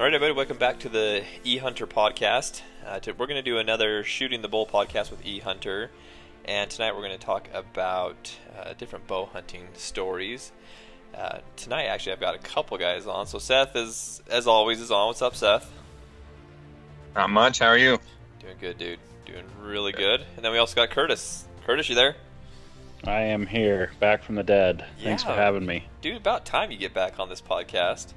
All right, everybody, welcome back to the E Hunter podcast. Uh, to, we're going to do another Shooting the Bull podcast with E Hunter, and tonight we're going to talk about uh, different bow hunting stories. Uh, tonight, actually, I've got a couple guys on. So Seth is, as always, is on. What's up, Seth? Not much. How are you? Doing good, dude. Doing really good. And then we also got Curtis. Curtis, you there? I am here, back from the dead. Thanks for having me. Dude, about time you get back on this podcast.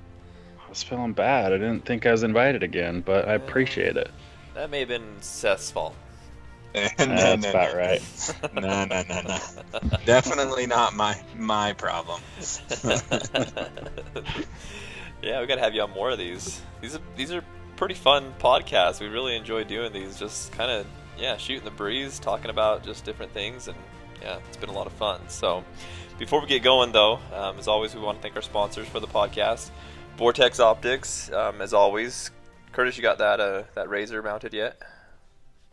I was feeling bad. I didn't think I was invited again, but I appreciate it. That may have been Seth's fault. That's about right. No, no, no, no. Definitely not my my problem. yeah, we gotta have you on more of these. These are these are pretty fun podcasts. We really enjoy doing these. Just kind of yeah, shooting the breeze, talking about just different things, and yeah, it's been a lot of fun. So, before we get going though, um, as always, we want to thank our sponsors for the podcast, Vortex Optics. Um, as always, Curtis, you got that uh, that razor mounted yet?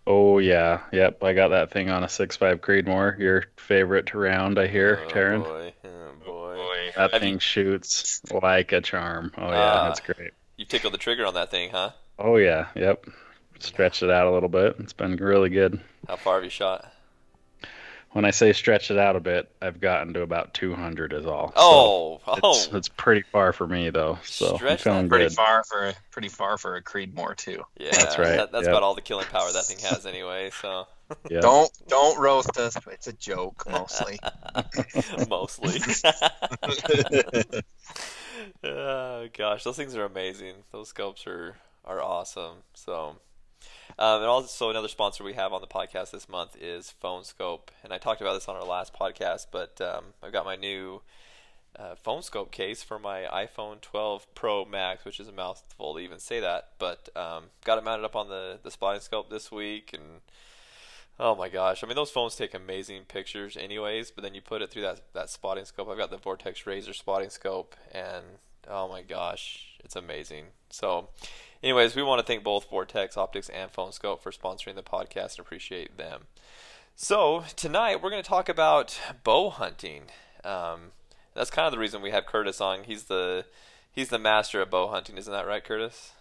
Oh yeah, yep. I got that thing on a six five Creedmoor, your favorite round. I hear, oh, Taryn. Boy. Oh boy. Boy. That Have thing you- shoots like a charm. Oh yeah, Ah. that's great. You tickled the trigger on that thing, huh? Oh yeah, yep. Stretched it out a little bit. It's been really good. How far have you shot? When I say stretch it out a bit, I've gotten to about 200 is all. Oh, so oh, it's, oh. it's pretty far for me though. So I'm feeling Pretty good. far for a pretty far for a Creedmoor too. yeah, That's right, That, that's yep. about all the killing power that thing has, anyway. So Yep. Don't don't roast us. It's a joke mostly. mostly. oh gosh, those things are amazing. Those scopes are are awesome. So, um, and also another sponsor we have on the podcast this month is Phone Skope, and I talked about this on our last podcast, but um, I've got my new uh, phone scope case for my iPhone 12 Pro Max, which is a mouthful to even say that, but um, got it mounted up on the the spotting scope this week and. Oh my gosh! I mean, those phones take amazing pictures, anyways. But then you put it through that that spotting scope. I've got the Vortex Razor spotting scope, and oh my gosh, it's amazing. So, anyways, we want to thank both Vortex Optics and Phone Skope for sponsoring the podcast and appreciate them. So tonight we're going to talk about bow hunting. Um, that's kind of the reason we have Curtis on. He's the he's the master of bow hunting, isn't that right, Curtis?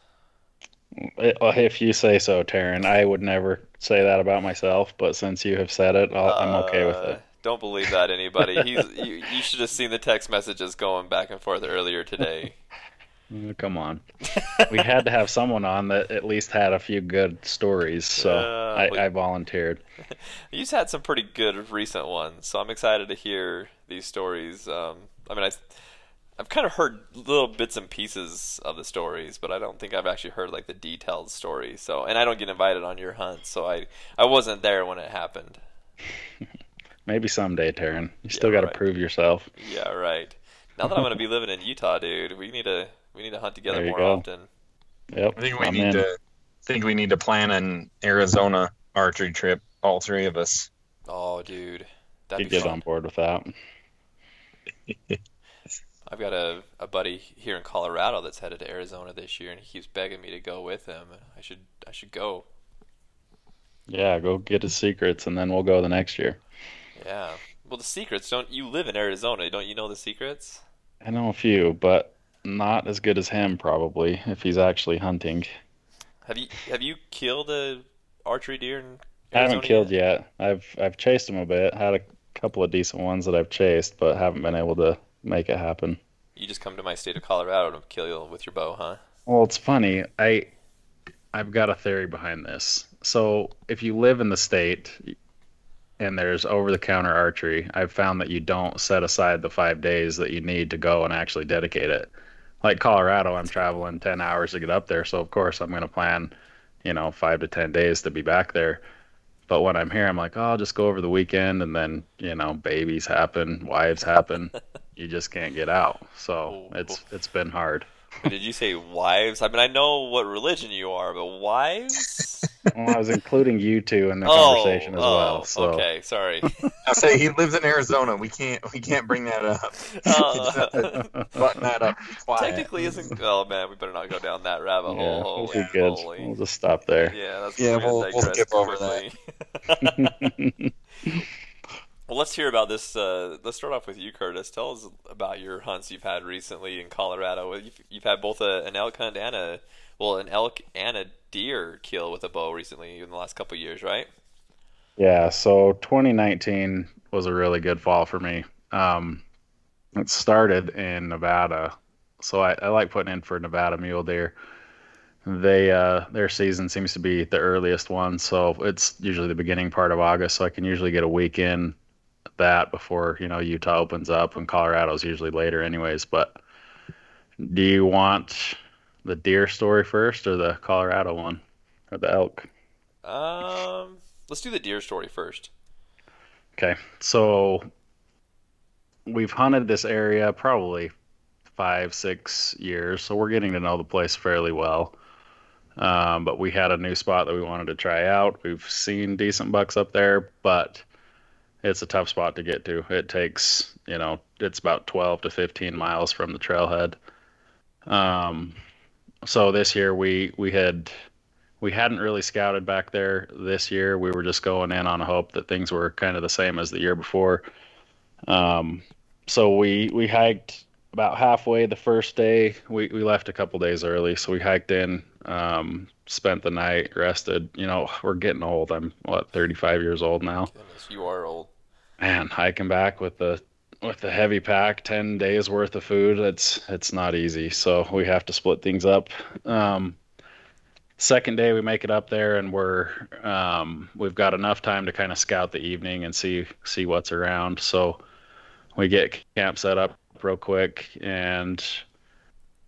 Well, If you say so, Taryn, I would never say that about myself, but since you have said it, I'll, I'm okay with Uh, it. Don't believe that anybody. He's you, you should have seen the text messages going back and forth earlier today. Mm, Come on. we had to have someone on that at least had a few good stories, so Uh, I, but- I volunteered. You've had some pretty good recent ones, so I'm excited to hear these stories. Um, I mean, I, I've kind of heard little bits and pieces of the stories, but I don't think I've actually heard like the detailed story. So, and I don't get invited on your hunt, so I I wasn't there when it happened. Maybe someday, Taryn. You still Yeah, got to right. prove yourself. Yeah, right. Now that I'm going to be living in Utah, dude, we need to we need to hunt together more go. often. Yep. I think we I'm need in. to think we need to plan an Arizona archery trip, all three of us. Oh, dude, You that'd be get fun. on board with that. I've got a, a buddy here in Colorado that's headed to Arizona this year, and he keeps begging me to go with him. I should I should go. Yeah, go get his secrets, and then we'll go the next year. Yeah. Well, the secrets don't you live in Arizona? Don't you know the secrets? I know a few, but not as good as him, probably, if he's actually hunting. Have you have you killed a archery deer I haven't killed yet. I've I've chased him a bit. Had a couple of decent ones that I've chased, but haven't been able to make it happen. You just come to my state of Colorado to kill you with your bow, huh? Well, it's funny. I I've got a theory behind this. So, if you live in the state and there's over-the-counter archery, I've found that you don't set aside the 5 days that you need to go and actually dedicate it. Like Colorado, I'm traveling 10 hours to get up there, so of course I'm going to plan, you know, 5 to 10 days to be back there. But when I'm here, I'm like, oh, I'll just go over the weekend, and then you know, babies happen, wives happen. you just can't get out. So it's it's been hard. But did you say wives? I mean, I know what religion you are, but wives? Well, I was including you two in the oh, conversation as oh, well. So okay, sorry. I say he lives in Arizona. We can't we can't bring that up. Uh, Button that up. Quiet. technically, isn't. Oh man, we better not go down that rabbit yeah, hole. we'll Holy be good. moly. We'll just stop there. Yeah, that's Yeah, we're gonna we'll- we'll skip over quickly. Well, let's hear about this. Uh, let's start off with you, Curtis. Tell us about your hunts you've had recently in Colorado. You've, you've had both a, an elk hunt and a well, an elk and a deer kill with a bow recently in the last couple years, right? Yeah. So 2019 was a really good fall for me. Um, it started in Nevada, so I, I like putting in for Nevada mule deer. They uh, their season seems to be the earliest one, so it's usually the beginning part of August. So I can usually get a week in that before you know Utah opens up, and Colorado's usually later, anyways. But do you want the deer story first, or the Colorado one, or the elk? Um, let's do the deer story first. Okay, so we've hunted this area probably five, six years, so we're getting to know the place fairly well. Um, but we had a new spot that we wanted to try out. We've seen decent bucks up there, but it's a tough spot to get to. It takes, you know, it's about 12 to 15 miles from the trailhead. Um, so this year we we had we hadn't really scouted back there this year. We were just going in on a hope that things were kind of the same as the year before. Um, so we we hiked about halfway the first day. We we left a couple days early, so we hiked in, um, spent the night, rested. You know, we're getting old. I'm what 35 years old now. Goodness, you are old. Man, hiking back with the with the heavy pack, 10 days worth of food, it's it's not easy. So we have to split things up. Um, second day we make it up there and we're um, we've got enough time to kind of scout the evening and see see what's around. So we get camp set up real quick and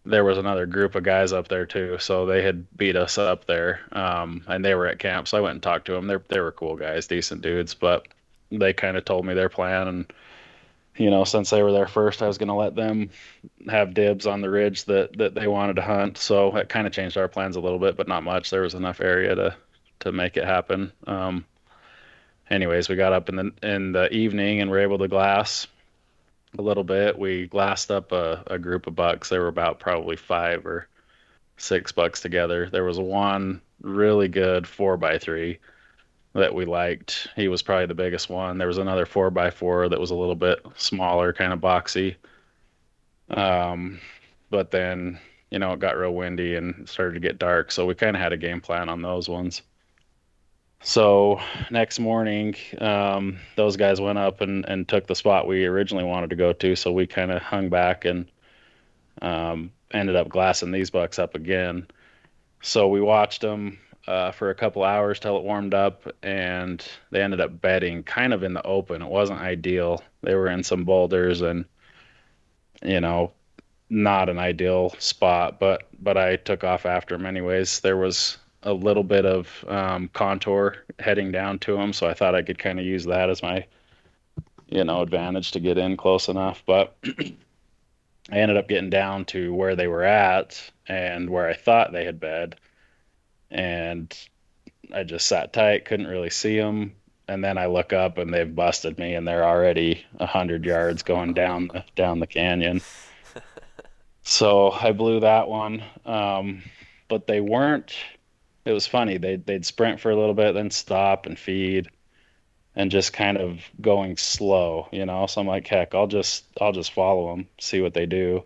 there was another group of guys up there too so they had beat us up there um, and they were at camp so i went and talked to them they they were cool guys decent dudes but they kind of told me their plan and you know since they were there first i was going to let them have dibs on the ridge that that they wanted to hunt so it kind of changed our plans a little bit but not much. There was enough area to to make it happen. Um, anyways we got up in the in the evening and were able to glass a little bit. We glassed up a, a group of bucks. They were about probably five or six bucks together. There was one really good four by three that we liked. He was probably the biggest one. There was another four by four that was a little bit smaller, kind of boxy. Um, but then you know it got real windy and started to get dark, so we kind of had a game plan on those ones. So next morning, um, those guys went up and, and took the spot we originally wanted to go to. So we kind of hung back and um, ended up glassing these bucks up again. So we watched them uh, for a couple hours till it warmed up, and they ended up bedding kind of in the open. It wasn't ideal. They were in some boulders and, you know, not an ideal spot. But but I took off after them anyways. There was a little bit of um, contour heading down to them, so I thought I could kind of use that as my, you know, advantage to get in close enough. But I ended up getting down to where they were at and where I thought they had bed, and I just sat tight, couldn't really see them. And then I look up and they've busted me, and they're already a hundred yards going down the, down the canyon. so I blew that one, um, but they weren't it was funny. They'd they'd sprint for a little bit, then stop and feed, and just kind of going slow, you know. So I'm like, heck, I'll just I'll just follow them, see what they do.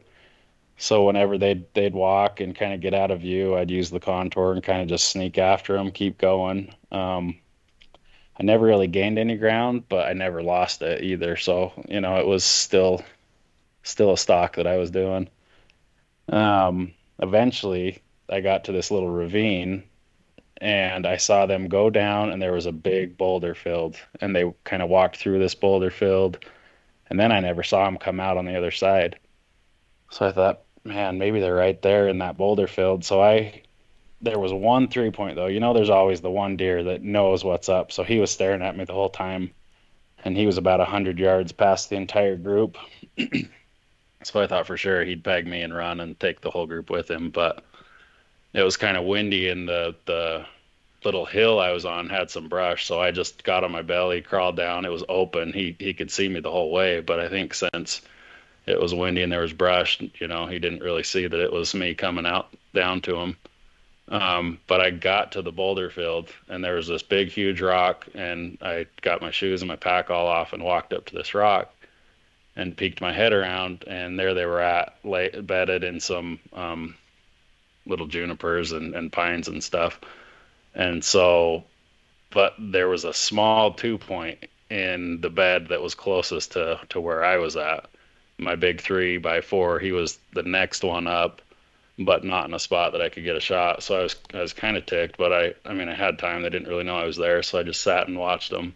So whenever they'd they'd walk and kind of get out of view, I'd use the contour and kind of just sneak after them, keep going. Um, I never really gained any ground, but I never lost it either. So you know, it was still still a stalk that I was doing. Um, eventually, I got to this little ravine and I saw them go down, and there was a big boulder field, and they kind of walked through this boulder field, and then I never saw them come out on the other side. So I thought, man, maybe they're right there in that boulder field. So I, there was one three point though. You know, there's always the one deer that knows what's up. So he was staring at me the whole time, and he was about a hundred yards past the entire group. so I thought for sure he'd peg me and run and take the whole group with him, but it was kind of windy and the the little hill I was on had some brush, so I just got on my belly, crawled down. It was open. He he could see me the whole way, but I think since it was windy and there was brush, you know, he didn't really see that it was me coming out down to him. Um, but I got to the boulder field and there was this big, huge rock, and I got my shoes and my pack all off and walked up to this rock and peeked my head around, and there they were at, lay, bedded in some um, little junipers and, and pines and stuff. And so, but there was a small two point in the bed that was closest to, to where I was at. My big three by four, he was the next one up, but not in a spot that I could get a shot. So I was I was kind of ticked, but I I mean I had time. They didn't really know I was there, so I just sat and watched them.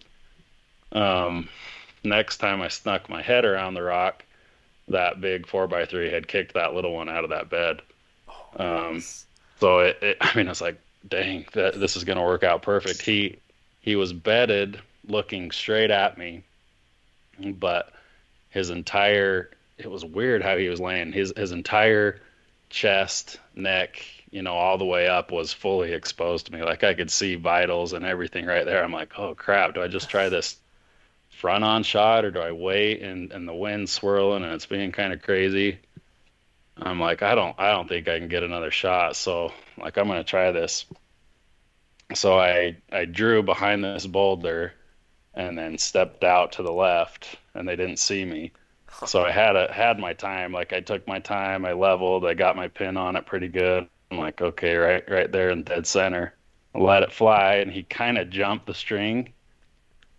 Um, next time I snuck my head around the rock, that big four by three had kicked that little one out of that bed. Um, so it, it, I mean, it's like, dang, that this is going to work out perfect. He he was bedded, looking straight at me, but his entire it was weird how he was laying. His his entire chest, neck, you know, all the way up was fully exposed to me. Like I could see vitals and everything right there. I'm like, oh crap, do I just try this front on shot or do I wait and and the wind's swirling and it's being kind of crazy? I'm like, I don't I don't think I can get another shot. So like I'm gonna try this. So I I drew behind this boulder and then stepped out to the left and they didn't see me. So I had a had my time. Like I took my time, I leveled, I got my pin on it pretty good. I'm like, okay, right right there in dead center. I let it fly and he kind of jumped the string,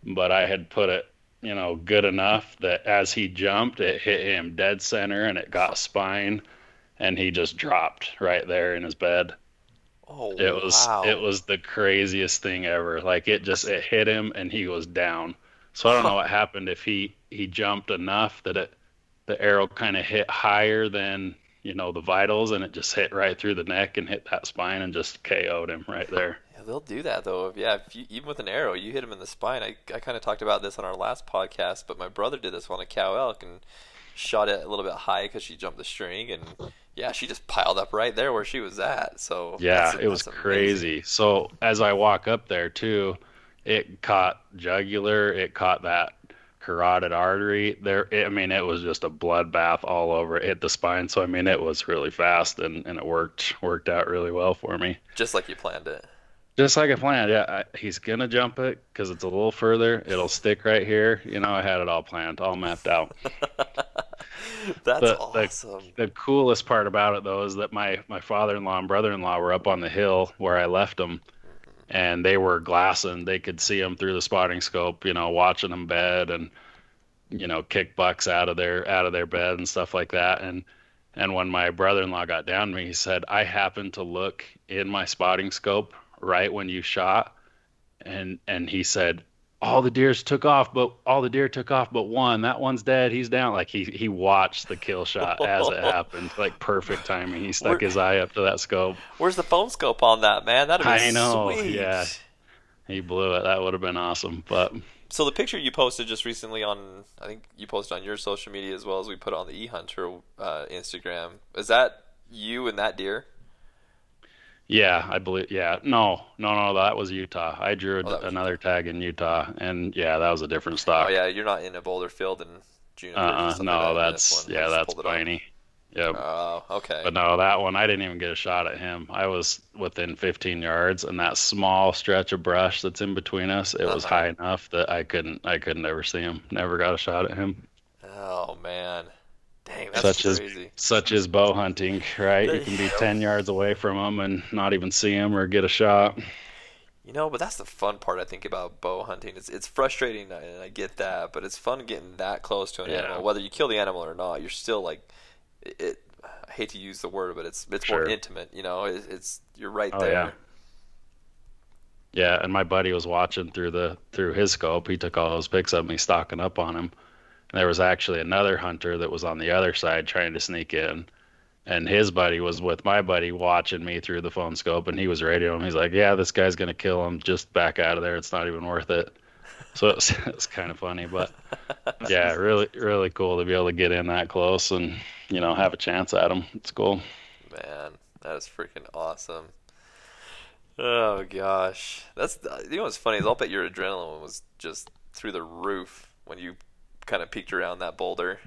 but I had put it, you know, good enough that as he jumped, it hit him dead center and it got spine and he just dropped right there in his bed. Oh, It was wow. it was the craziest thing ever. Like it just it hit him and he was down. So I don't know what happened if he he jumped enough that it the arrow kind of hit higher than you know the vitals and it just hit right through the neck and hit that spine and just KO'd him right there. They'll do that though. If, yeah, if you, even with an arrow, you hit him in the spine. I, I kind of talked about this on our last podcast, but my brother did this on a cow elk and shot it a little bit high because she jumped the string, and yeah, she just piled up right there where she was at. So Yeah, it was amazing. crazy. So as I walk up there too, it caught jugular, it caught that carotid artery. There, it, I mean, it was just a bloodbath all over. It hit the spine. So I mean, it was really fast and, and it worked worked out really well for me. Just like you planned it. Just like I planned. Yeah, I, he's gonna jump it because it's a little further. It'll stick right here. You know, I had it all planned, all mapped out. That's The- the- awesome. the coolest part about it though is that my my father-in-law and brother-in-law were up on the hill where I left them, and they were glassing. They could see them through the spotting scope, you know, watching them bed and you know kick bucks out of their out of their bed and stuff like that. And and when my brother-in-law got down to me, he said, "I happened to look in my spotting scope right when you shot," and and he said, all the deers took off, but all the deer took off, but one. That one's dead. He's down. Like he he watched the kill shot as it happened. Like perfect timing. He stuck We're- his eye up to that scope. Where's the phone scope on that, man? That'd be I know, Sweet. yeah. He blew it. That would have been awesome. But So the picture you posted just recently on, I think you posted on your social media as well as we put on the eHunter uh, Instagram. Is that you and that deer? Yeah, I believe. Yeah, no, no, no. That was Utah. I drew Oh, was another tag in Utah, and yeah, that was a different stalk. Oh yeah, you're not in a boulder field in June. Uh, uh no, that's yeah, that's piney. Yep. Oh, okay. But no, that one I didn't even get a shot at him. I was within 15 yards, and that small stretch of brush that's in between us, it was Uh-huh. high enough that I couldn't, I couldn't ever see him. Never got a shot at him. Oh man, dang, Such as- Such is bow hunting, right? You can be 10 yards away from them and not even see them or get a shot. You know, but that's the fun part I think about bow hunting. It's it's frustrating, and I get that, but it's fun getting that close to an Yeah. animal. Whether you kill the animal or not, you're still like, it. it I hate to use the word, but it's it's more intimate. You know, it, it's you're right Oh, there. yeah. Yeah, and my buddy was watching through the through his scope. He took all those pics of me stalking up on him. And there was actually another hunter that was on the other side trying to sneak in. And his buddy was with my buddy watching me through the phone scope and he was radioing. He's like, Yeah, this guy's gonna kill him. Just back out of there. It's not even worth it. So it was, it was kind of funny, but yeah, really, really cool to be able to get in that close and you know have a chance at him. It's cool. Man, that is freaking awesome. Oh gosh, that's you know what's funny is I'll bet your adrenaline was just through the roof when you kind of peeked around that boulder.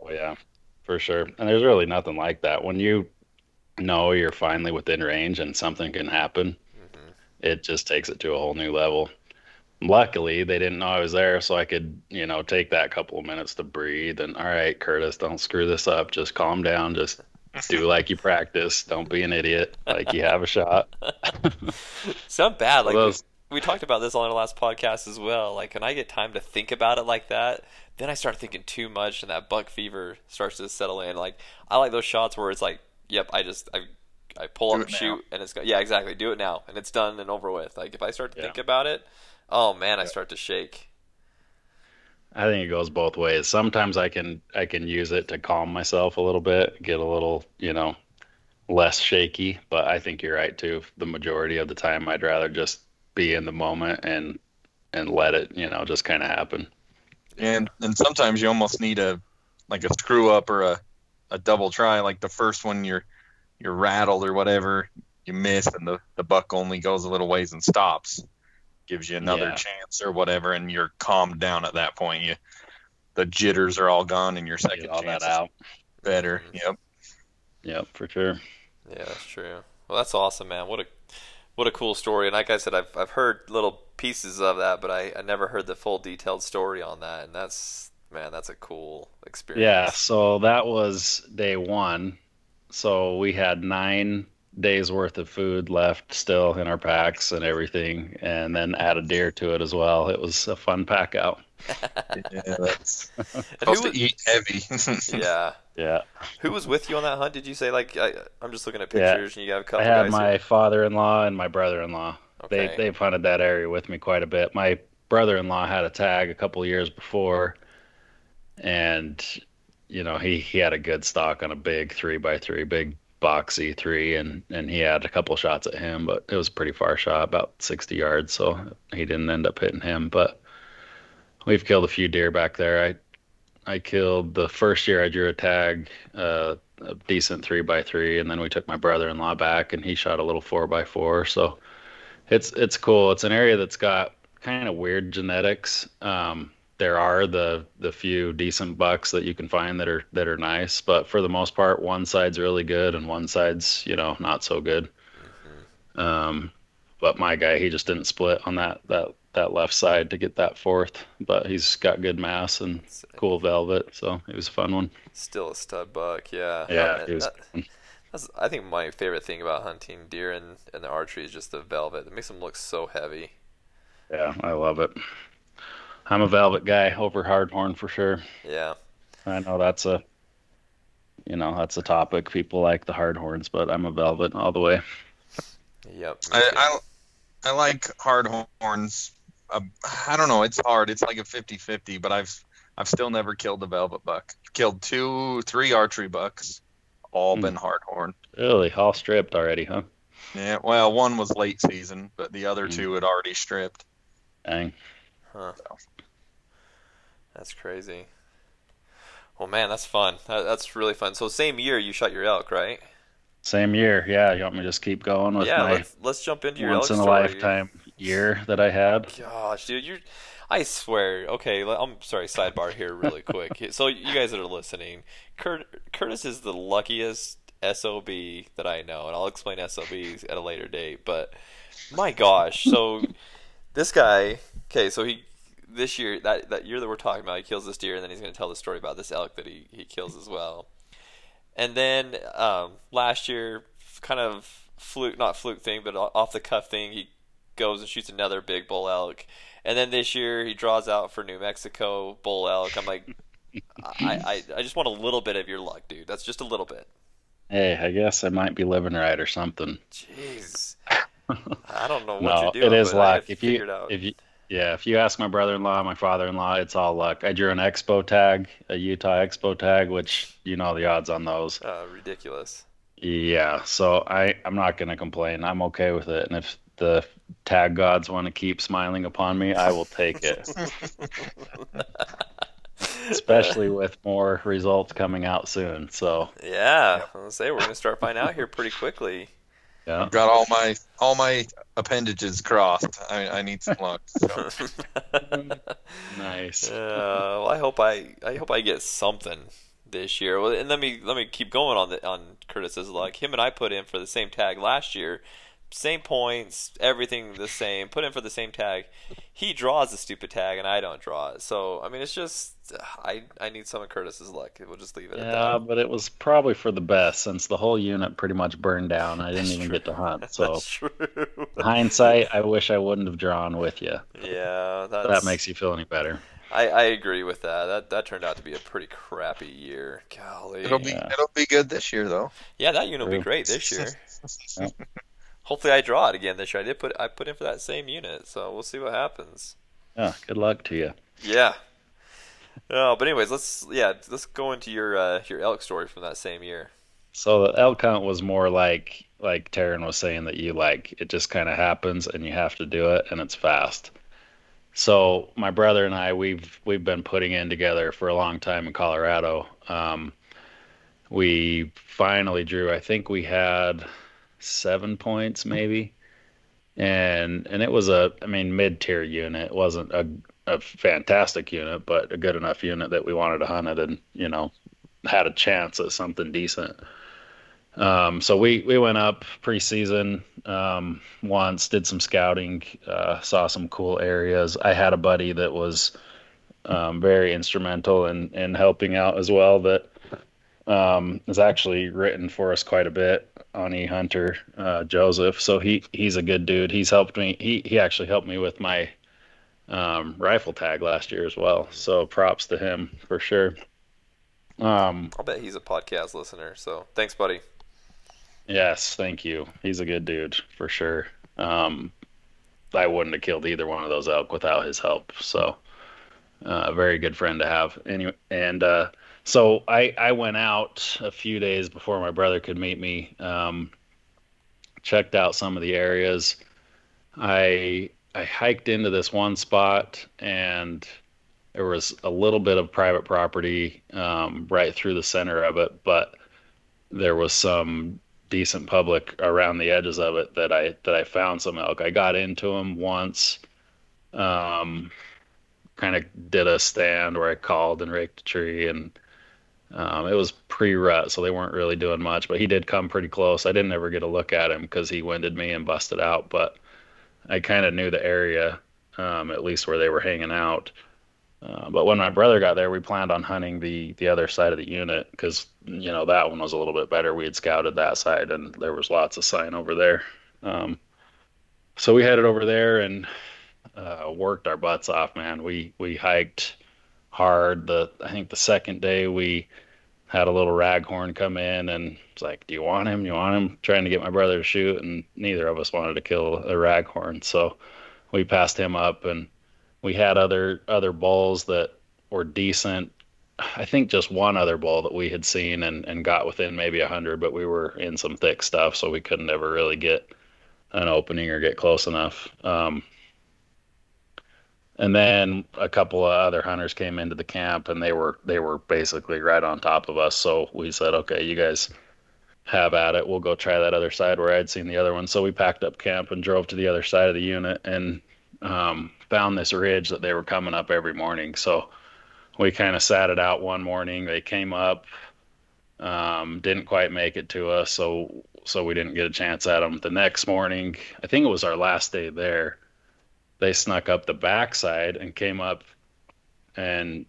Oh yeah, for sure. And there's really nothing like that when you know you're finally within range and something can happen, Mhm. it just takes it to a whole new level. Luckily, they didn't know I was there, so I could, you know, take that couple of minutes to breathe and, all right, Curtis, don't screw this up. Just calm down. Just do like you practice. Don't be an idiot. Like you have a shot. It's not bad. Like Those- we talked about this on our last podcast as well. Like when I get time to think about it like that, then I start thinking too much, and that buck fever starts to settle in. Like I like those shots where it's like, yep, I just I I pull Do up, it now. shoot, and it's go- yeah, exactly. Do it now, and it's done and over with. Like if I start to Yeah. think about it, oh man, I start to shake. I think it goes both ways. Sometimes I can I can use it to calm myself a little bit, get a little, you know, less shaky, but I think you're right too. The majority of the time I'd rather just be in the moment and and let it, you know, just kind of happen. And and sometimes you almost need a like a screw up or a, a double try. Like the first one you're you're rattled or whatever, you miss and the, the buck only goes a little ways and stops. Gives you another Yeah. chance or whatever and you're calmed down at that point. You the jitters are all gone and your second Get all chance that is out. better. Mhm. Yep. Yep, for sure. Yeah, that's true. Well, that's awesome, man. What a what a cool story. And like I said, I've I've heard little pieces of that, but I, I never heard the full detailed story on that. And that's man, that's a cool experience. Yeah, so that was day one. So we had nine days worth of food left still in our packs and everything, and then add a deer to it as well. It was a fun pack out. Yeah, that's And who supposed to was- eat heavy. yeah. Yeah. Who was with you on that hunt? Did you say like I, I'm just looking at Yeah. pictures and you have a couple I had guys my here. father-in-law and my brother-in-law. Okay. They they've hunted that area with me quite a bit. My brother-in-law had a tag a couple years before, and you know he he had a good stalk on a big three by three, big boxy three, and and he had a couple shots at him, but it was a pretty far shot, about sixty yards, so he didn't end up hitting him. But we've killed a few deer back there. I I killed the first year I drew a tag. Uh, a decent three by three, and then we took my brother-in-law back, and he shot a little four by four. So it's it's cool. It's an area that's got kind of weird genetics. Um, there are the the few decent bucks that you can find that are that are nice, but for the most part, one side's really good and one side's you know not so good. Um, but my guy, he just didn't split on that that that left side to get that fourth, but he's got good mass and cool velvet, so it was a fun one. Still a stud buck, yeah. Yeah, Um, he was that- that's, I think my favorite thing about hunting deer and, and the archery is just the velvet. It makes them look so heavy. Yeah, I love it. I'm a velvet guy over hardhorn for sure. Yeah. I know that's a you know, that's a topic. People like the hardhorns, but I'm a velvet all the way. Yep. I. I I like hard horns. Uh, I don't know. It's hard. It's like a 50-50, but I've I've still never killed a velvet buck. Killed two, three archery bucks, all Hmm. been hard horn. Really, all stripped already, huh? Yeah. Well, one was late season, but the other Hmm. two had already stripped. Dang. Huh. That's crazy. Well, man, that's fun. That, that's really fun. So, same year you shot your elk, right? Same year, yeah. You want me to just keep going with yeah. my Let's let's jump into your once elk in a lifetime year that I had? Gosh, dude, you're. I swear. Okay, I'm sorry. Sidebar here, really quick. so, you guys that are listening, Curtis is the luckiest sob that I know, and I'll explain SOBs at a later date. But my gosh, so this guy. Okay, so he this year that that year that we're talking about, he kills this deer, and then he's going to tell the story about this elk that he he kills as well. And then um, last year, kind of fluke, not fluke thing, but off the cuff thing, he goes and shoots another big bull elk. And then this year, he draws out for New Mexico bull elk. I'm like, I, I, I just want a little bit of your luck, dude. That's just a little bit. Hey, I guess I might be living right or something. Jeez, I don't know what no, you're doing. it is luck. If you out. if you yeah, if you ask my brother-in-law, my father-in-law, it's all luck. I drew an expo tag, a Utah expo tag, which you know the odds on those. uh, ridiculous. Yeah, so I I'm not gonna complain. I'm okay with it, and if the tag gods want to keep smiling upon me, I will take it. Especially with more results coming out soon. So Yeah, I was say we're gonna start finding out here pretty quickly. yeah, I've got all my all my appendages crossed. I, I need some luck. So. nice. Uh, well, I hope I I hope I get something this year. Well, and let me let me keep going on the on Curtis's luck. Him and I put in for the same tag last year, same points, everything the same. Put in for the same tag. He draws the stupid tag, and I don't draw it. So I mean, it's just I I need some of Curtis's luck. We'll just leave it. Yeah, at that. but it was probably for the best since the whole unit pretty much burned down. I didn't That's even true. get to hunt. So That's true. hindsight, I wish I wouldn't have drawn with you. yeah, that's, that makes you feel any better. I, I agree with that. That that turned out to be a pretty crappy year. Golly. It'll be Yeah. it'll be good this year though. Yeah, that unit will be great this year. Yep. Hopefully, I draw it again this year. I did put I put in for that same unit, so we'll see what happens. Yeah, good luck to you. Yeah. Oh, but anyways, let's yeah let's go into your uh, your elk story from that same year. So the elk hunt was more like like Taryn was saying that you like it just kind of happens and you have to do it and it's fast. So my brother and I we've we've been putting in together for a long time in Colorado. Um, we finally drew. I think we had seven points maybe, and and it was a I mean mid tier unit. It wasn't a a fantastic unit, but a good enough unit that we wanted to hunt it and you know had a chance at something decent. Um, so we we went up preseason um, once, did some scouting, uh, saw some cool areas. I had a buddy that was um, very instrumental in in helping out as well. That um, has actually written for us quite a bit on E Hunter, uh, Joseph. So he he's a good dude. He's helped me. He he actually helped me with my um, rifle tag last year as well. So props to him for sure. Um, I'll bet he's a podcast listener. So thanks, buddy. Yes, thank you. He's a good dude for sure. Um, I wouldn't have killed either one of those elk without his help. So, uh, a very good friend to have. Anyway, and uh, so I I went out a few days before my brother could meet me. Um, checked out some of the areas. I I hiked into this one spot and there was a little bit of private property um, right through the center of it, but there was some decent public around the edges of it that I that I found some elk. I got into them once, um, kind of did a stand where I called and raked a tree, and um, it was pre-rut, so they weren't really doing much. But he did come pretty close. I didn't ever get a look at him because he winded me and busted out, but I kind of knew the area, um, at least where they were hanging out. Uh, but when my brother got there, we planned on hunting the the other side of the unit because you know that one was a little bit better. We had scouted that side, and there was lots of sign over there. Um, so we headed over there and uh, worked our butts off, man. We we hiked hard. The I think the second day we had a little raghorn come in and it's like, "Do you want him? You want him?" Trying to get my brother to shoot, and neither of us wanted to kill a raghorn, so we passed him up and we had other other bulls that were decent. I think just one other bull that we had seen and, and got within maybe a hundred, but we were in some thick stuff, so we couldn't ever really get an opening or get close enough. Um, and then a couple of other hunters came into the camp, and they were they were basically right on top of us. So we said, okay, you guys have at it. We'll go try that other side where I'd seen the other one. So we packed up camp and drove to the other side of the unit and um, found this ridge that they were coming up every morning. So we kind of sat it out one morning. They came up, um, didn't quite make it to us, so so we didn't get a chance at them. The next morning, I think it was our last day there. They snuck up the backside and came up and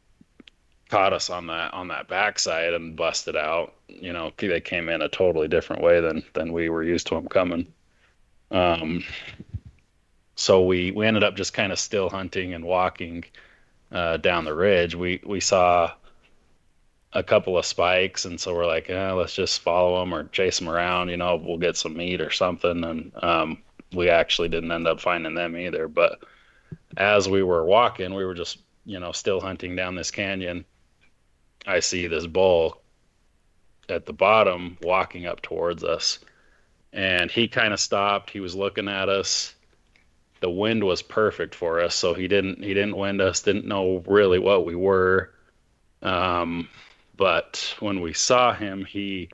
caught us on that on that backside and busted out. You know, they came in a totally different way than than we were used to them coming. Um, so we we ended up just kind of still hunting and walking uh, down the ridge. We we saw a couple of spikes, and so we're like, eh, let's just follow them or chase them around. You know, we'll get some meat or something. And um, we actually didn't end up finding them either. But as we were walking, we were just you know still hunting down this canyon. I see this bull at the bottom walking up towards us, and he kind of stopped. He was looking at us the wind was perfect for us so he didn't he didn't wind us didn't know really what we were um, but when we saw him he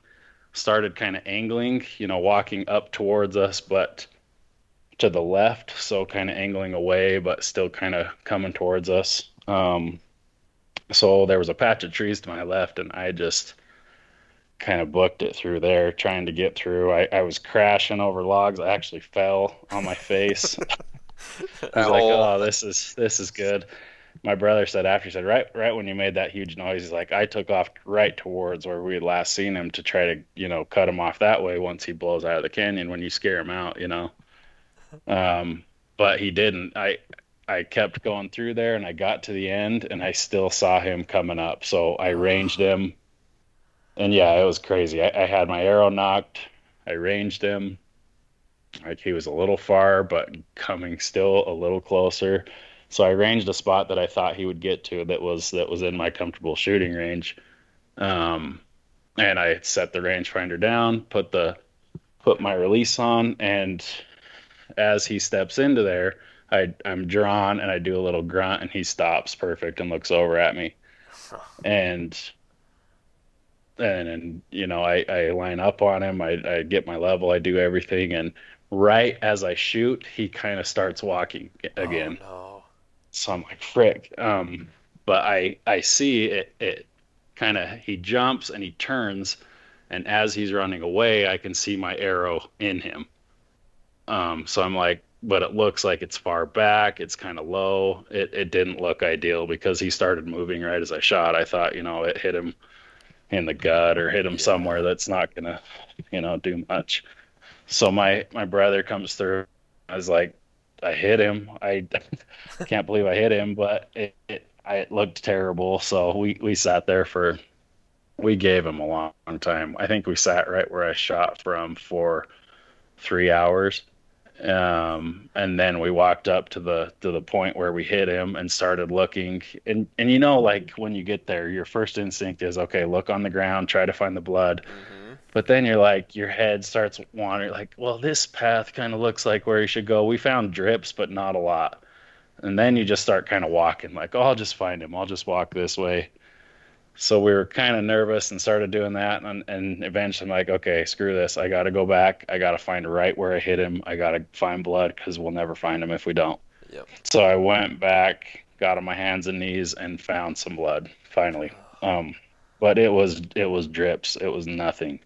started kind of angling you know walking up towards us but to the left so kind of angling away but still kind of coming towards us um, So there was a patch of trees to my left, and I just kind of booked it through there, trying to get through. I, I was crashing over logs. I actually fell on my face. I was like, "Oh, this is this is good." My brother said after he said, "Right, right when you made that huge noise, he's like, I took off right towards where we had last seen him to try to, you know, cut him off that way once he blows out of the canyon. When you scare him out, you know." Um, but he didn't. I I kept going through there, and I got to the end, and I still saw him coming up. So I ranged him, and yeah, it was crazy. I, I had my arrow nocked. I ranged him. Like he was a little far, but coming still a little closer. So I ranged a spot that I thought he would get to that was that was in my comfortable shooting range. Um, and I set the rangefinder down, put the put my release on, and as he steps into there, I I'm drawn and I do a little grunt, and he stops perfect and looks over at me, and and and you know I I line up on him, I I get my level, I do everything, and right as I shoot, he kind of starts walking again. Oh, no. So I'm like, frick. Um, but I I see it it kind of he jumps and he turns, and as he's running away, I can see my arrow in him. Um, so I'm like, but it looks like it's far back. It's kind of low. It it didn't look ideal because he started moving right as I shot. I thought, you know, it hit him in the gut or hit him Yeah. somewhere that's not gonna, you know, do much. So my my brother comes through. I was like, I hit him. I can't believe I hit him, but it, it I, it looked terrible. So we we sat there for we gave him a long, long time. I think we sat right where I shot from for three hours. Um, and then we walked up to the to the point where we hit him and started looking. And and you know, like when you get there, your first instinct is okay, look on the ground, try to find the blood. hmm But then you're like, your head starts wandering, like, well, this path kind of looks like where you should go. We found drips, but not a lot. And then you just start kind of walking, like, oh, I'll just find him. I'll just walk this way. So we were kind of nervous and started doing that. And, and eventually I'm like, okay, screw this. I got to go back. I got to find right where I hit him. I got to find blood because we'll never find him if we don't. Yep. So I went back, got on my hands and knees, and found some blood finally. Um, but it was it was drips. It was nothing.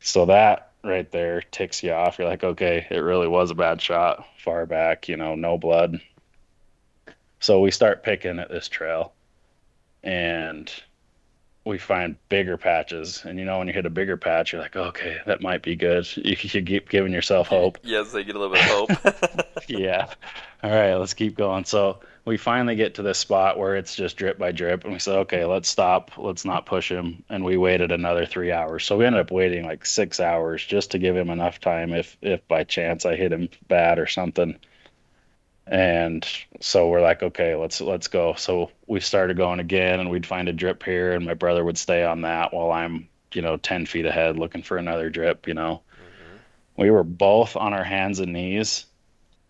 So that right there ticks you off. You're like, okay, it really was a bad shot. Far back, you know, no blood. So we start picking at this trail, and we find bigger patches. And you know, when you hit a bigger patch, you're like, okay, that might be good. You, you keep giving yourself hope Yes, they get a little bit of hope. yeah. All right, let's keep going. So we finally get to this spot where it's just drip by drip, and we said, okay, let's stop. Let's not push him. And we waited another three hours. So we ended up waiting like six hours just to give him enough time if if by chance I hit him bad or something. And so we're like, okay, let's let's go. So we started going again, and we'd find a drip here, and my brother would stay on that while I'm, you know, ten feet ahead looking for another drip. You know, Mhm. we were both on our hands and knees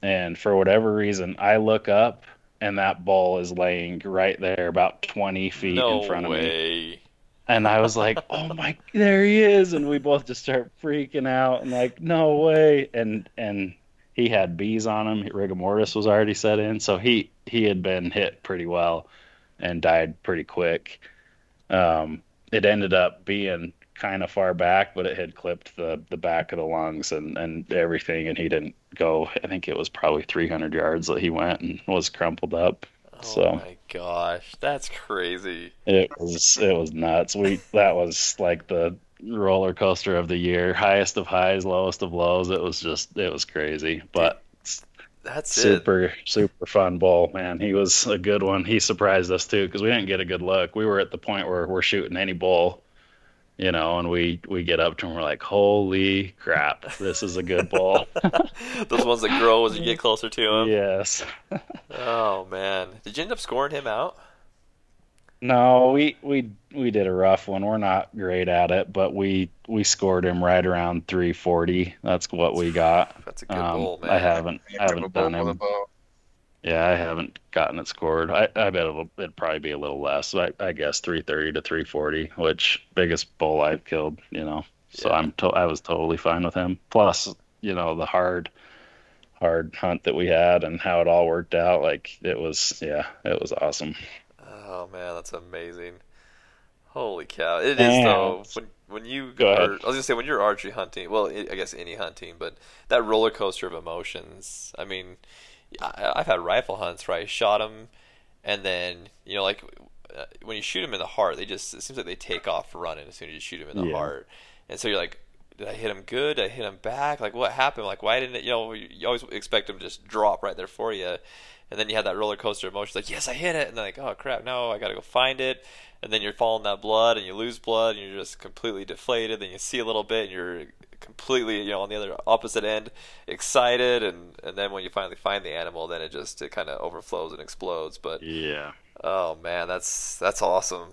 and for whatever reason i look up and that bull is laying right there about 20 feet no in front of me way. and i was like oh my there he is and we both just start freaking out and like no way and and he had bees on him rigor mortis was already set in so he he had been hit pretty well and died pretty quick um it ended up being kind of far back, but it had clipped the the back of the lungs and and everything, and he didn't go. I think it was probably 300 yards that he went and was crumpled up. Oh So- my gosh, that's crazy. It was it was nuts. We that was like the roller coaster of the year, highest of highs, lowest of lows. It was just it was crazy, but That's it. super super fun bull, man. He was a good one. He surprised us too because we didn't get a good look. We were at the point where we're shooting any bull, you know, and we we get up to him, we're like, holy crap, this is a good bull. Those ones that grow as you get closer to him. yes. Oh man, did you end up scoring him out? No, we we we did a rough one. We're not great at it, but we we scored him right around 340. That's what we got. That's a good Um, bull, man. I haven't I haven't done him. Yeah, I haven't gotten it scored. I, I bet it'll it'd probably be a little less. I, I guess 330 to 340, which biggest bull I've killed. You know, so Yeah. I'm to, I was totally fine with him. Plus, you know, the hard hard hunt that we had and how it all worked out. Like it was, yeah, it was awesome. Oh man, that's amazing. Holy cow! It is though. When when you Go ahead. are, I was gonna say when you're archery hunting. Well, I I guess any hunting, but that roller coaster of emotions. I mean, I, I've had rifle hunts where I shot them, and then you know, like uh, when you shoot them in the heart, they just it seems like they take off running as soon as you shoot them in the Yeah. heart, and so you're like. Did I hit him good? Did I hit him back? Like what happened? Like why didn't it? You know, you always expect him to just drop right there for you, and then you have that roller coaster emotion, like yes, I hit it, and then like oh crap, no, I got to go find it, and then you're falling that blood, and you lose blood, and you're just completely deflated. Then you see a little bit, and you're completely you know on the other opposite end, excited, and and then when you finally find the animal, then it just it kind of overflows and explodes. But Yeah. oh man, that's that's awesome.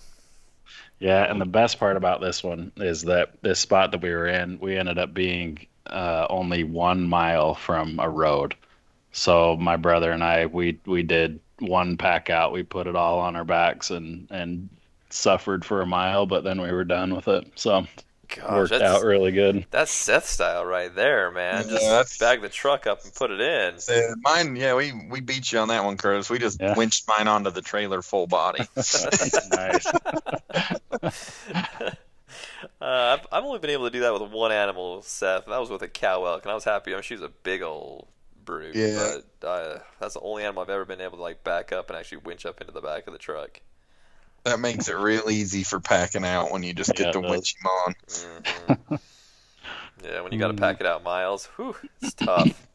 Yeah, and the best part about this one is that this spot that we were in, we ended up being uh, only one mile from a road. So my brother and I, we we did one pack out. We put it all on our backs and and suffered for a mile, but then we were done with it. So Gosh, worked that's out really good. that's Seth style right there, man. Yeah, Just that's- bag the truck up and put it in. Uh, mine, yeah, we we beat you on that one, Curtis. We just Yeah. winched mine onto the trailer full body. nice. uh, I've, I've only been able to do that with one animal, Seth. And That was with a cow elk, and I was happy. I mean, she's a big old brute, Yeah. but uh, that's the only animal I've ever been able to like back up and actually winch up into the back of the truck. That makes it real easy for packing out when you just Yeah, get the it does. winch them on. Mhm. yeah, when you got to pack it out miles, whew, it's tough.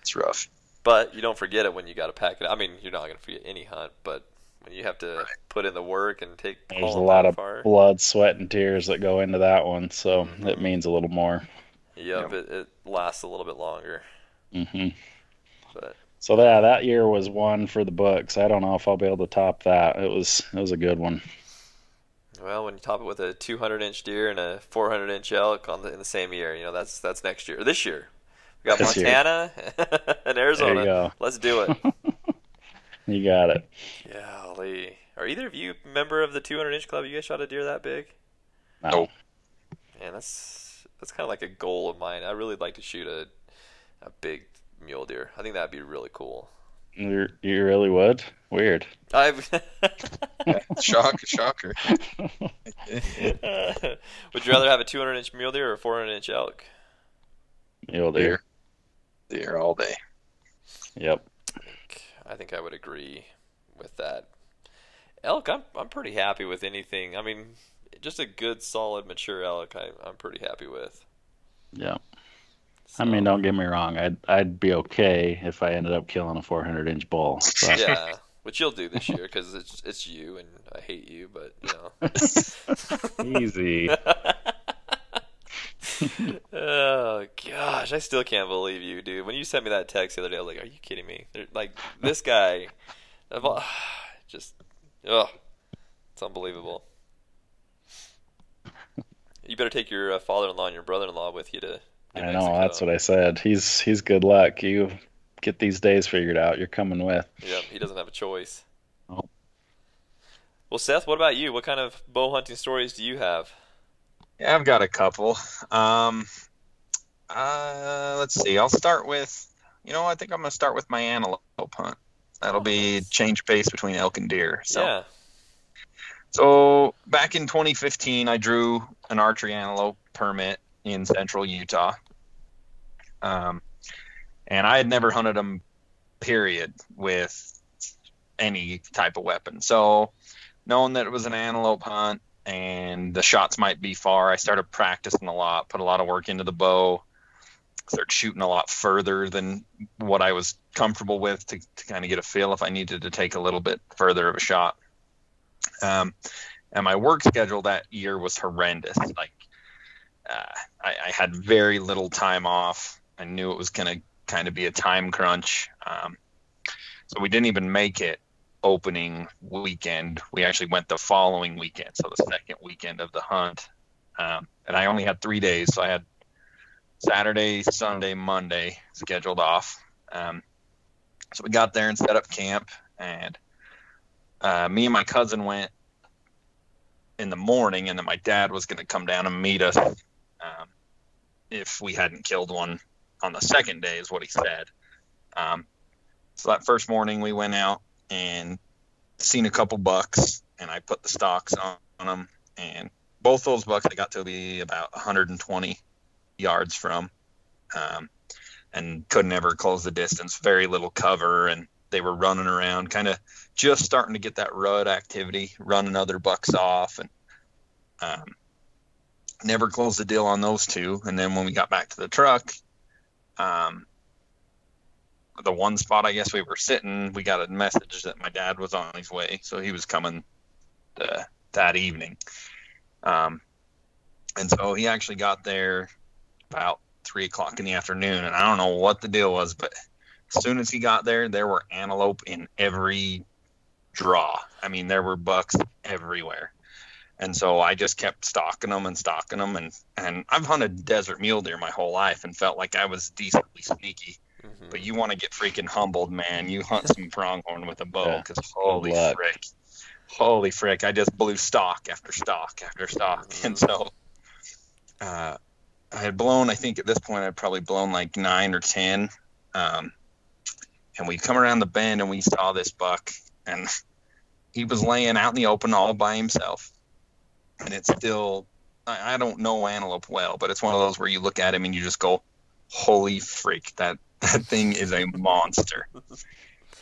It's rough. but you don't forget it when you got to pack it. I mean, you're not going to forget any hunt, but when you have to put in the work and take There's a lot of far. blood, sweat, and tears that go into that one, so Mhm. it means a little more. Yep, it, it lasts a little bit longer, Mm-hmm. but. So yeah, that year was one for the books. I don't know if I'll be able to top that. It was it was a good one. Well, when you top it with a 200 inch deer and a 400 inch elk on the, in the same year, you know that's that's next year. This year, we got This year. Montana and Arizona. There you go. Let's do it. You got it. Golly, are either of you member of the 200 inch club? You guys shot a deer that big? No. Nope. Man, that's that's kind of like a goal of mine. I really like to shoot a a big mule deer. I think that'd be really cool. You you really would? Weird. I've Shock, shocker. would you rather have a 200 inch mule deer or a 400 inch elk? Mule deer. Deer. Deer all day. Yep. I think I would agree with that. Elk, I'm I'm pretty happy with anything. I mean, just a good, solid, mature elk. I, I'm pretty happy with. Yep. So, I mean, don't get me wrong. I'd I'd be okay if I ended up killing a 400 inch bull. But yeah, which you'll do this year because it's it's you and I hate you, but you know. easy. oh gosh, I still can't believe you, dude. When you sent me that text the other day, I was like, "Are you kidding me?" They're, like this guy, all- just, ugh, it's unbelievable. You better take your uh, father-in-law and your brother-in-law with you to. New I know. That's what I said. He's he's good luck. You get these days figured out. You're coming with. Yep, he doesn't have a choice. Oh. Well, Seth, what about you? What kind of bow hunting stories do you have? Yeah, I've got a couple. Um, uh, let's see. I'll start with, you know, I think I'm gonna start with my antelope hunt. That'll be change pace between elk and deer. So, Yeah. so back in 2015, I drew an archery antelope permit in central Utah. Um, and I had never hunted them, period, with any type of weapon. So, knowing that it was an antelope hunt and the shots might be far, I started practicing a lot, put a lot of work into the bow, started shooting a lot further than what I was comfortable with to, to kind of get a feel if I needed to take a little bit further of a shot. Um, and my work schedule that year was horrendous. Like, uh, I, I had very little time off. I knew it was going to kind of be a time crunch. Um, so we didn't even make it opening weekend. We actually went the following weekend, so the second weekend of the hunt. Um, and I only had three days, so I had Saturday, Sunday, Monday scheduled off. Um, so we got there and set up camp, and uh, me and my cousin went in the morning, and then my dad was going to come down and meet us um, if we hadn't killed one on the second day, is what he said. Um, so that first morning, we went out and seen a couple bucks and I put the stalks on, on them, and both those bucks I got to be about 120 yards from, um, and couldn't ever close the distance. Very little cover, and they were running around, kind of just starting to get that rut activity, running other bucks off, and um, never closed the deal on those two. And then when we got back to the truck, um, the one spot I guess we were sitting, we got a message that my dad was on his way, so he was coming uh, that evening. Um, and so he actually got there about three o'clock in the afternoon, and I don't know what the deal was, but as soon as he got there, there were antelope in every draw. I mean, there were bucks everywhere. And so I just kept stalking them and stalking them, and and I've hunted desert mule deer my whole life and felt like I was decently sneaky. Mhm. But you want to get freaking humbled, man. You hunt some pronghorn with a bow Yeah. because holy luck. frick, holy frick! I just blew stalk after stalk after stalk, and so uh, I had blown. I think at this point I'd probably blown like nine or ten. Um, and we come around the bend and we saw this buck, and he was laying out in the open all by himself. And it's still, I, I don't know antelope well, but it's one of those where you look at him and you just go, "Holy freak! That that thing is a monster."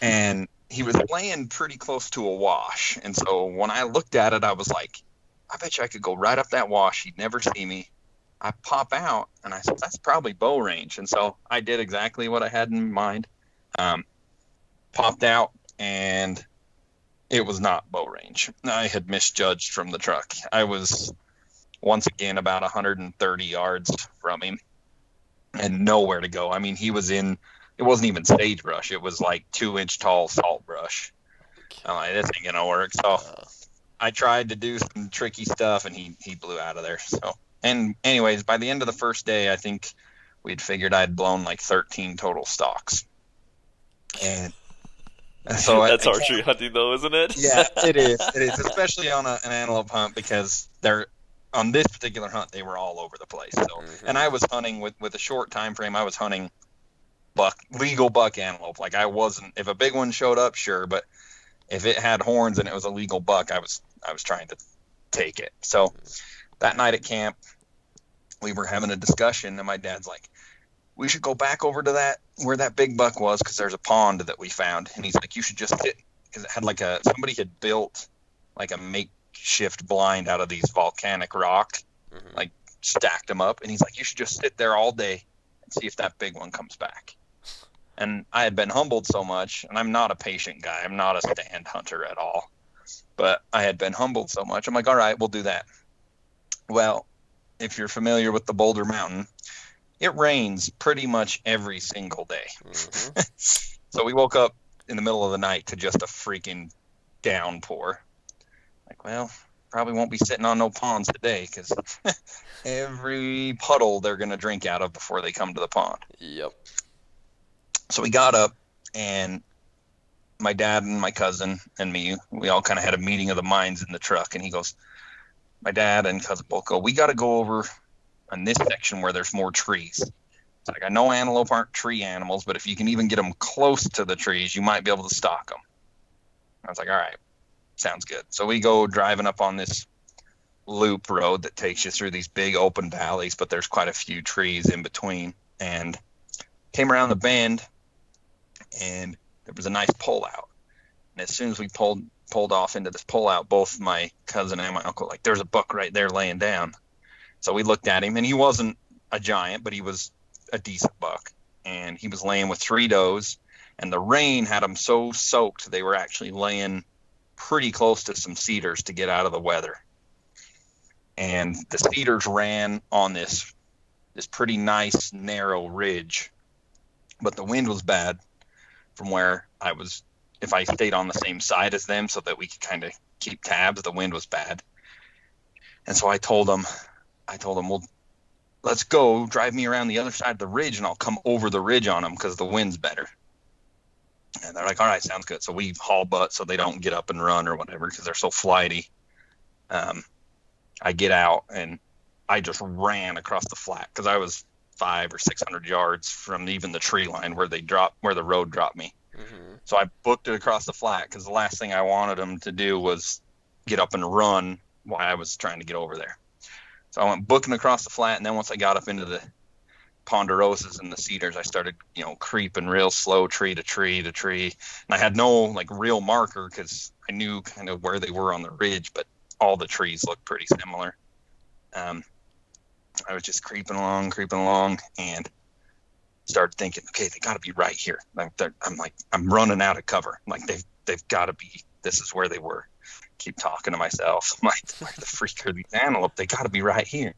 and he was laying pretty close to a wash, and so when I looked at it, I was like, "I bet you I could go right up that wash. He'd never see me." I pop out, and I said, "That's probably bow range." And so I did exactly what I had in mind. Um, popped out, and it was not bow range. I had misjudged from the truck. I was once again about 130 yards from him, and nowhere to go. I mean, he was in. It wasn't even sagebrush. It was like two inch tall salt brush. I'm like, this ain't gonna work. So I tried to do some tricky stuff, and he he blew out of there. So, and anyways, by the end of the first day, I think we'd figured I'd blown like 13 total stalks. And so that's I archery hunting, though, isn't it? yeah, it is. It is, especially on a, an antelope hunt because they're on this particular hunt they were all over the place. So, Mhm. and I was hunting with with a short time frame. I was hunting buck legal buck antelope. Like I wasn't. If a big one showed up, sure, but if it had horns and it was a legal buck, I was I was trying to take it. So that night at camp, we were having a discussion, and my dad's like. We should go back over to that where that big buck was because there's a pond that we found, and he's like, "You should just sit because it had like a somebody had built like a makeshift blind out of these volcanic rock, Mhm. like stacked them up, and he's like, you should just sit there all day and see if that big one comes back. And I had been humbled so much, and I'm not a patient guy. I'm not a stand hunter at all. But I had been humbled so much. I'm like, all right, we'll do that. Well, if you're familiar with the Boulder Mountain, it rains pretty much every single day. Mhm. So we woke up in the middle of the night to just a freaking downpour. Like, well, probably won't be sitting on no ponds today because every puddle they're going to drink out of before they come to the pond. Yep. So we got up and my dad and my cousin and me, we all kind of had a meeting of the minds in the truck. And he goes, my dad and cousin both go, we got to go over on this section where there's more trees. It's like, I know antelope aren't tree animals, but if you can even get them close to the trees, you might be able to stalk them. I was like, all right, sounds good. So we go driving up on this loop road that takes you through these big open valleys, but there's quite a few trees in between. And came around the bend, and there was a nice pull out. And as soon as we pulled pulled off into this pull out, both my cousin and my uncle like, "There's a buck right there laying down." So we looked at him, and he wasn't a giant, but he was a decent buck, and he was laying with three does, and the rain had them so soaked they were actually laying pretty close to some cedars to get out of the weather. And the cedars ran on this this pretty nice narrow ridge, but the wind was bad from where I was. If I stayed on the same side as them so that we could kind of keep tabs, the wind was bad. And so I told them, I told them, well, let's go drive me around the other side of the ridge and I'll come over the ridge on them because the wind's better. And they're like, all right, sounds good. So we haul butt so they don't get up and run or whatever because they're so flighty. Um, I get out and I just ran across the flat because I was five or six hundred yards from even the tree line where they drop where the road dropped me. Mhm. So I booked it across the flat because the last thing I wanted them to do was get up and run while I was trying to get over there. So I went booking across the flat, and then once I got up into the ponderosas and the cedars, I started, you know, creeping real slow, tree to tree to tree. And I had no like real marker because I knew kind of where they were on the ridge, but all the trees looked pretty similar. Um, I was just creeping along, creeping along, and started thinking, okay, they got to be right here. Like I'm like, I'm running out of cover. Like they've they've got to be. This is where they were. Keep talking to myself. I'm like, where the freak are these antelope? They got to be right here.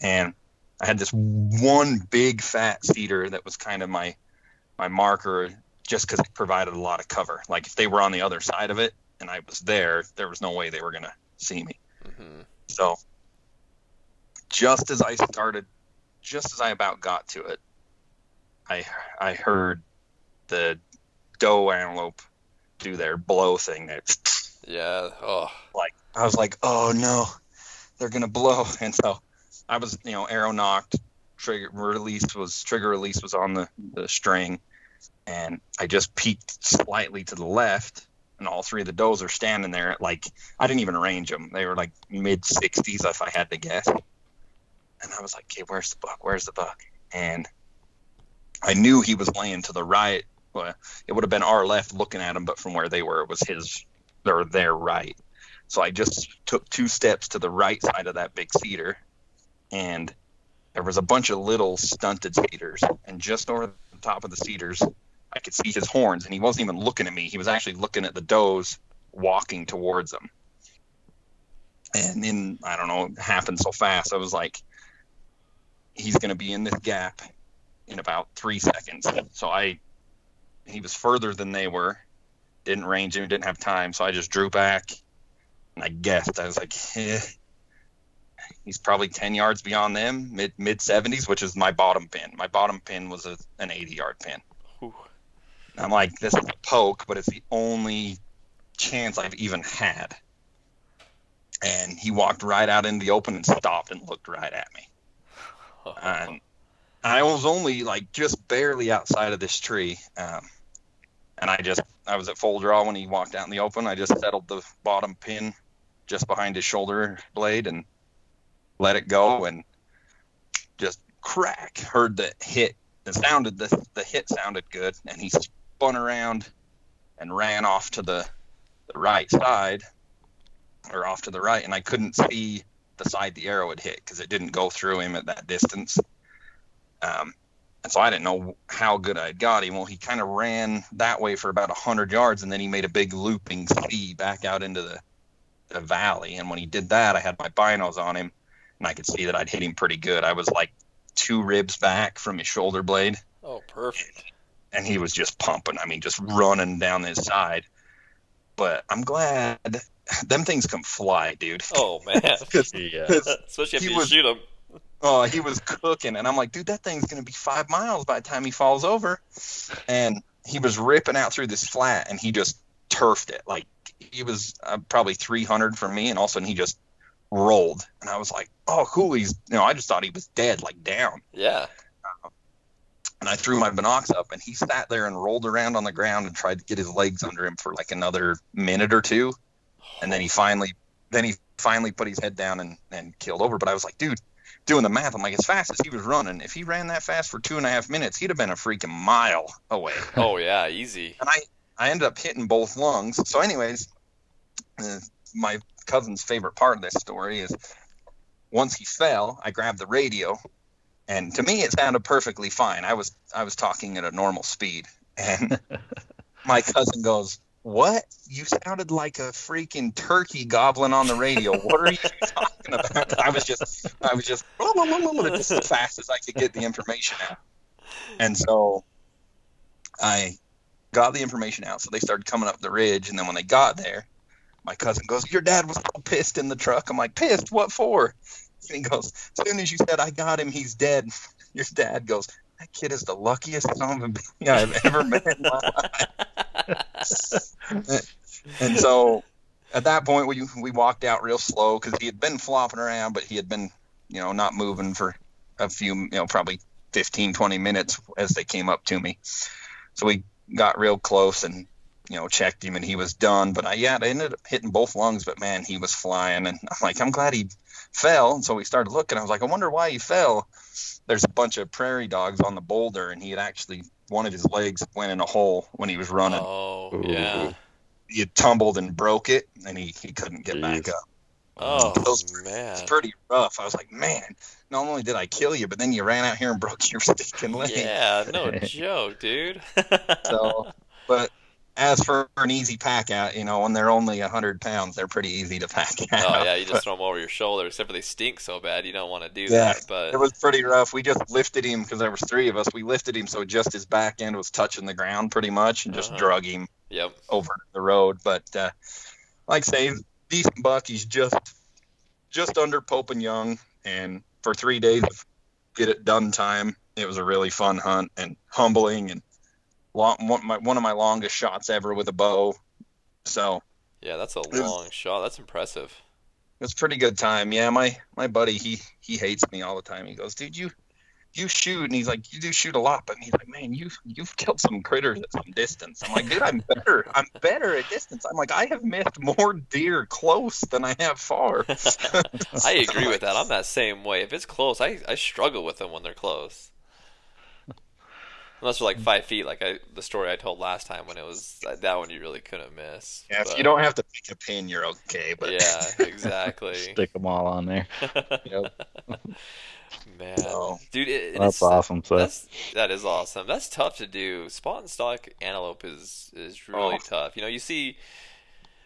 And I had this one big fat cedar that was kind of my my marker, just because it provided a lot of cover. Like if they were on the other side of it and I was there, there was no way they were gonna see me. Mm-hmm. So just as I started, just as I about got to it, I I heard the doe antelope do their blow thing. There. Yeah. Oh. Like I was like, oh no, they're gonna blow, and so I was, you know, arrow nocked. trigger release was trigger release was on the the string, and I just peeked slightly to the left, and all three of the does are standing there. At like I didn't even range them; they were like mid 60s, if I had to guess. And I was like, "Okay, where's the buck? Where's the buck?" And I knew he was laying to the right. Well, it would have been our left looking at him, but from where they were, it was his or their right. So I just took two steps to the right side of that big cedar and there was a bunch of little stunted cedars, and just over the top of the cedars, I could see his horns, and he wasn't even looking at me. He was actually looking at the does walking towards them. And then I don't know, it happened so fast. I was like, he's going to be in this gap in about three seconds. So I, he was further than they were, didn't range him, didn't have time. So I just drew back, and I guessed. I was like, eh, He's probably 10 yards beyond them, mid mid 70s, which is my bottom pin. My bottom pin was a, an 80 yard pin. I'm like, this is a poke, but it's the only chance I've even had. And he walked right out in the open and stopped and looked right at me. And I was only like just barely outside of this tree. Um, and I just, I was at full draw when he walked out in the open. I just settled the bottom pin just behind his shoulder blade and let it go, and just crack. Heard the hit. It sounded the the hit sounded good, and he spun around and ran off to the the right side, or off to the right, and I couldn't see the side the arrow had hit because it didn't go through him at that distance. Um, and so I didn't know how good I'd got him. Well, he kind of ran that way for about hundred yards, and then he made a big looping C back out into the, the valley. And when he did that, I had my binos on him, and I could see that I'd hit him pretty good. I was like two ribs back from his shoulder blade. Oh, perfect. And he was just pumping. I mean, just running down his side. But I'm glad them things can fly, dude. Oh man, yeah. especially if you was, shoot him. Oh, he was cooking, and I'm like, dude, that thing's gonna be five miles by the time he falls over. And he was ripping out through this flat, and he just turfed it. Like he was uh, probably 300 from me, and all of a sudden he just rolled, and I was like, "Oh, cool!" He's, you know, I just thought he was dead, like down. Yeah. Uh, and I threw my binocs up, and he sat there and rolled around on the ground and tried to get his legs under him for like another minute or two, and then he finally, then he finally put his head down and and killed over. But I was like, dude. Doing the math, I'm like, as fast as he was running, if he ran that fast for two and a half minutes, he'd have been a freaking mile away. Oh yeah, easy. And I, I ended up hitting both lungs. So, anyways, uh, my cousin's favorite part of this story is once he fell, I grabbed the radio, and to me it sounded perfectly fine. I was I was talking at a normal speed, and my cousin goes, "What? You sounded like a freaking turkey gobbling on the radio. What are you talking about?" I was just I was just just as fast as I could get the information out, and so I got the information out. So they started coming up the ridge, and then when they got there my cousin goes, Your dad was so pissed in the truck. I'm like, Pissed? What for? And he goes, As soon as you said I got him, he's dead. Your dad goes, That kid is the luckiest son of a bitch I've ever met in my life. and so at that point, we, we walked out real slow because he had been flopping around, but he had been, you know, not moving for a few, you know, probably 15, 20 minutes as they came up to me. So we got real close and you know, checked him and he was done. But I, yeah, I ended up hitting both lungs, but man, he was flying. And I'm like, I'm glad he fell. And so we started looking. I was like, I wonder why he fell. There's a bunch of prairie dogs on the boulder, and he had actually, one of his legs went in a hole when he was running. Oh, Ooh. yeah. He had tumbled and broke it, and he, he couldn't get back up. Oh, Those- man. It's pretty rough. I was like, man, not only did I kill you, but then you ran out here and broke your stinking leg. Yeah, no joke, dude. So, but as for an easy pack out, you know, when they're only 100 pounds, they're pretty easy to pack out. oh yeah, you just throw them over your shoulder. Except for they stink so bad, you don't want to do Yeah, that. But It was pretty rough. We just lifted him because there was three of us. We lifted him so just his back end was touching the ground pretty much, and just Uh-huh. drug him yep. over the road. But uh, like I say, decent buck. He's just just under Pope and Young, and for three days of get it done time, it was a really fun hunt and humbling and long, one, my, one of my longest shots ever with a bow. So Yeah, that's a was- long shot. That's impressive. it was pretty good time. Yeah, my my buddy he he hates me all the time. He goes, dude, you you shoot, and he's like, you do shoot a lot, but he's like, man, you you've killed some critters at some distance. I'm like, dude, I'm better. I'm better at distance. I'm like, I have missed more deer close than I have far. I agree with that. I'm that same way. If it's close, I, I struggle with them when they're close. Unless they're like five feet, like I the story I told last time when it was that one you really couldn't miss. Yeah, if you don't have to pick a pin, you're okay. But Yeah, exactly. Stick them all on there. Yep. Man, So- dude, it, That's it's, awesome. So That's that is awesome. That's tough to do. Spot and stalk antelope is is really Oh. tough. You know, you see.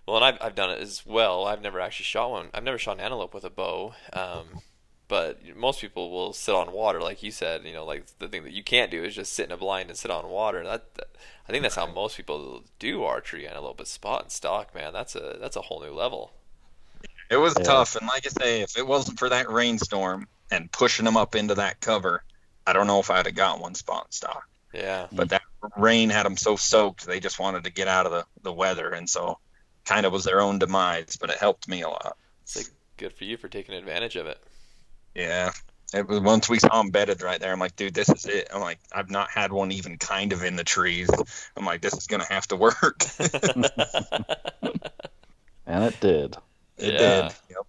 Well, and I've I've done it as well. I've never actually shot one. I've never shot an antelope with a bow. Um, but most people will sit on water, like you said. You know, like the thing that you can't do is just sit in a blind and sit on water. That, that I think that's how most people do archery antelope. But spot and stalk, man, that's a that's a whole new level. It was Yeah. tough, and like I say, if it wasn't for that rainstorm and pushing them up into that cover, I don't know if I'd have got one spot and stalk. Yeah, But that rain had them so soaked, they just wanted to get out of the, the weather, and so kind of was their own demise. But it helped me a lot. it's like good for you for taking advantage of it. Yeah. It was once we saw them bedded right there. I'm like, dude, this is it. I'm like, I've not had one even kind of in the trees. I'm like, this is gonna have to work. and it did. it Yeah. did. Yep.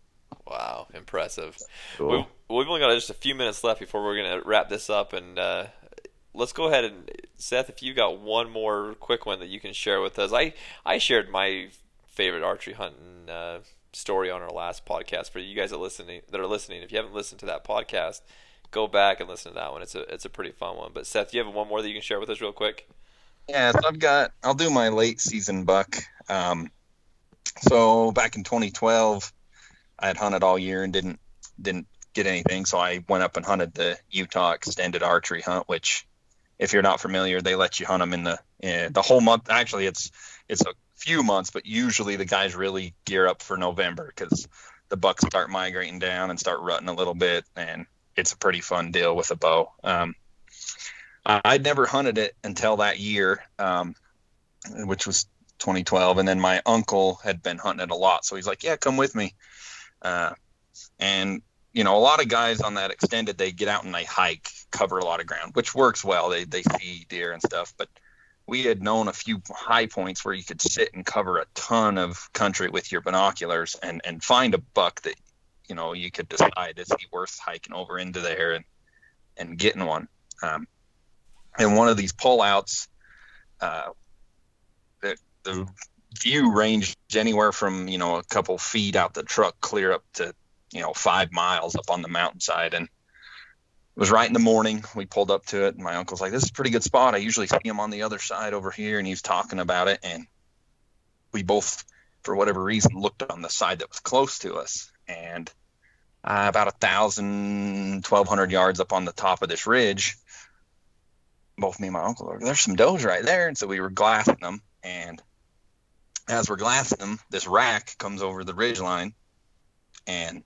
Wow, impressive. Cool. We've, we've only got just a few minutes left before we're going to wrap this up, and uh, let's go ahead and Seth, if you got one more quick one that you can share with us, I I shared my favorite archery hunting uh, story on our last podcast. For you guys that listening that are listening, if you haven't listened to that podcast, go back and listen to that one. It's a it's a pretty fun one. But Seth, do you have one more that you can share with us real quick? Yeah, so I've got. I'll do my late season buck. Um, so back in 2012, I had hunted all year and didn't didn't get anything. So I went up and hunted the Utah extended archery hunt, which, if you're not familiar, they let you hunt them in the eh, the whole month. Actually, it's it's a few months, but usually the guys really gear up for November because the bucks start migrating down and start rutting a little bit, and it's a pretty fun deal with a bow. Um, I'd never hunted it until that year, um, which was 2012, and then my uncle had been hunting it a lot, so he's like, "Yeah, come with me." Uh, and you know, a lot of guys on that extended, they get out and they hike, cover a lot of ground, which works well. They they see deer and stuff, but we had known a few high points where you could sit and cover a ton of country with your binoculars and and find a buck that you know you could decide is he worth hiking over into there and and getting one. Um, and one of these pullouts, uh, the the view ranged anywhere from you know a couple feet out the truck clear up to you know five miles up on the mountainside and it was right in the morning. We pulled up to it and my uncle's like this is a pretty good spot. I usually see him on the other side over here and he was talking about it and we both for whatever reason looked on the side that was close to us and uh, about a thousand twelve hundred yards up on the top of this ridge both me and my uncle there's some does right there and so we were glassing them and as we're glassing them this rack comes over the ridge line and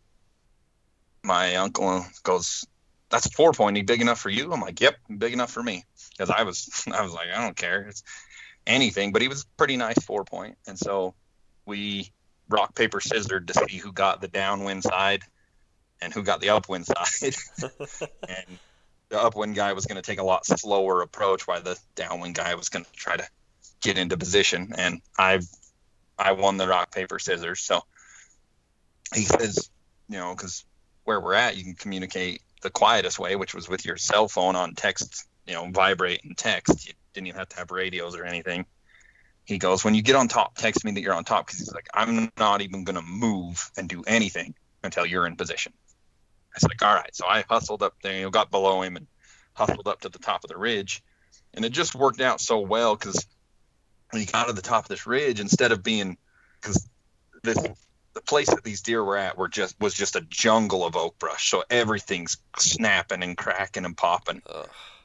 my uncle goes that's four pointy big enough for you? I'm like yep big enough for me. Because i was i was like i don't care. It's anything. But he was pretty nice four point. And so we rock paper scissors to see who got the downwind side and who got the upwind side. And the upwind guy was going to take a lot slower approach while the downwind guy was going to try to get into position. And I've, I won the rock paper scissors. So he says, you know, because where we're at, you can communicate the quietest way, which was with your cell phone on text, you know, vibrate and text. You didn't even have to have radios or anything. He goes, when you get on top, text me that you're on top because he's like, I'm not even to move and do anything until you're in position. I was like, all right. So I hustled up there, got below him and hustled up to the top of the ridge. And it just worked out so well because when he got to the top of this ridge, instead of being, because this the place that these deer were at were just was just a jungle of oak brush, so everything's snapping and cracking and popping.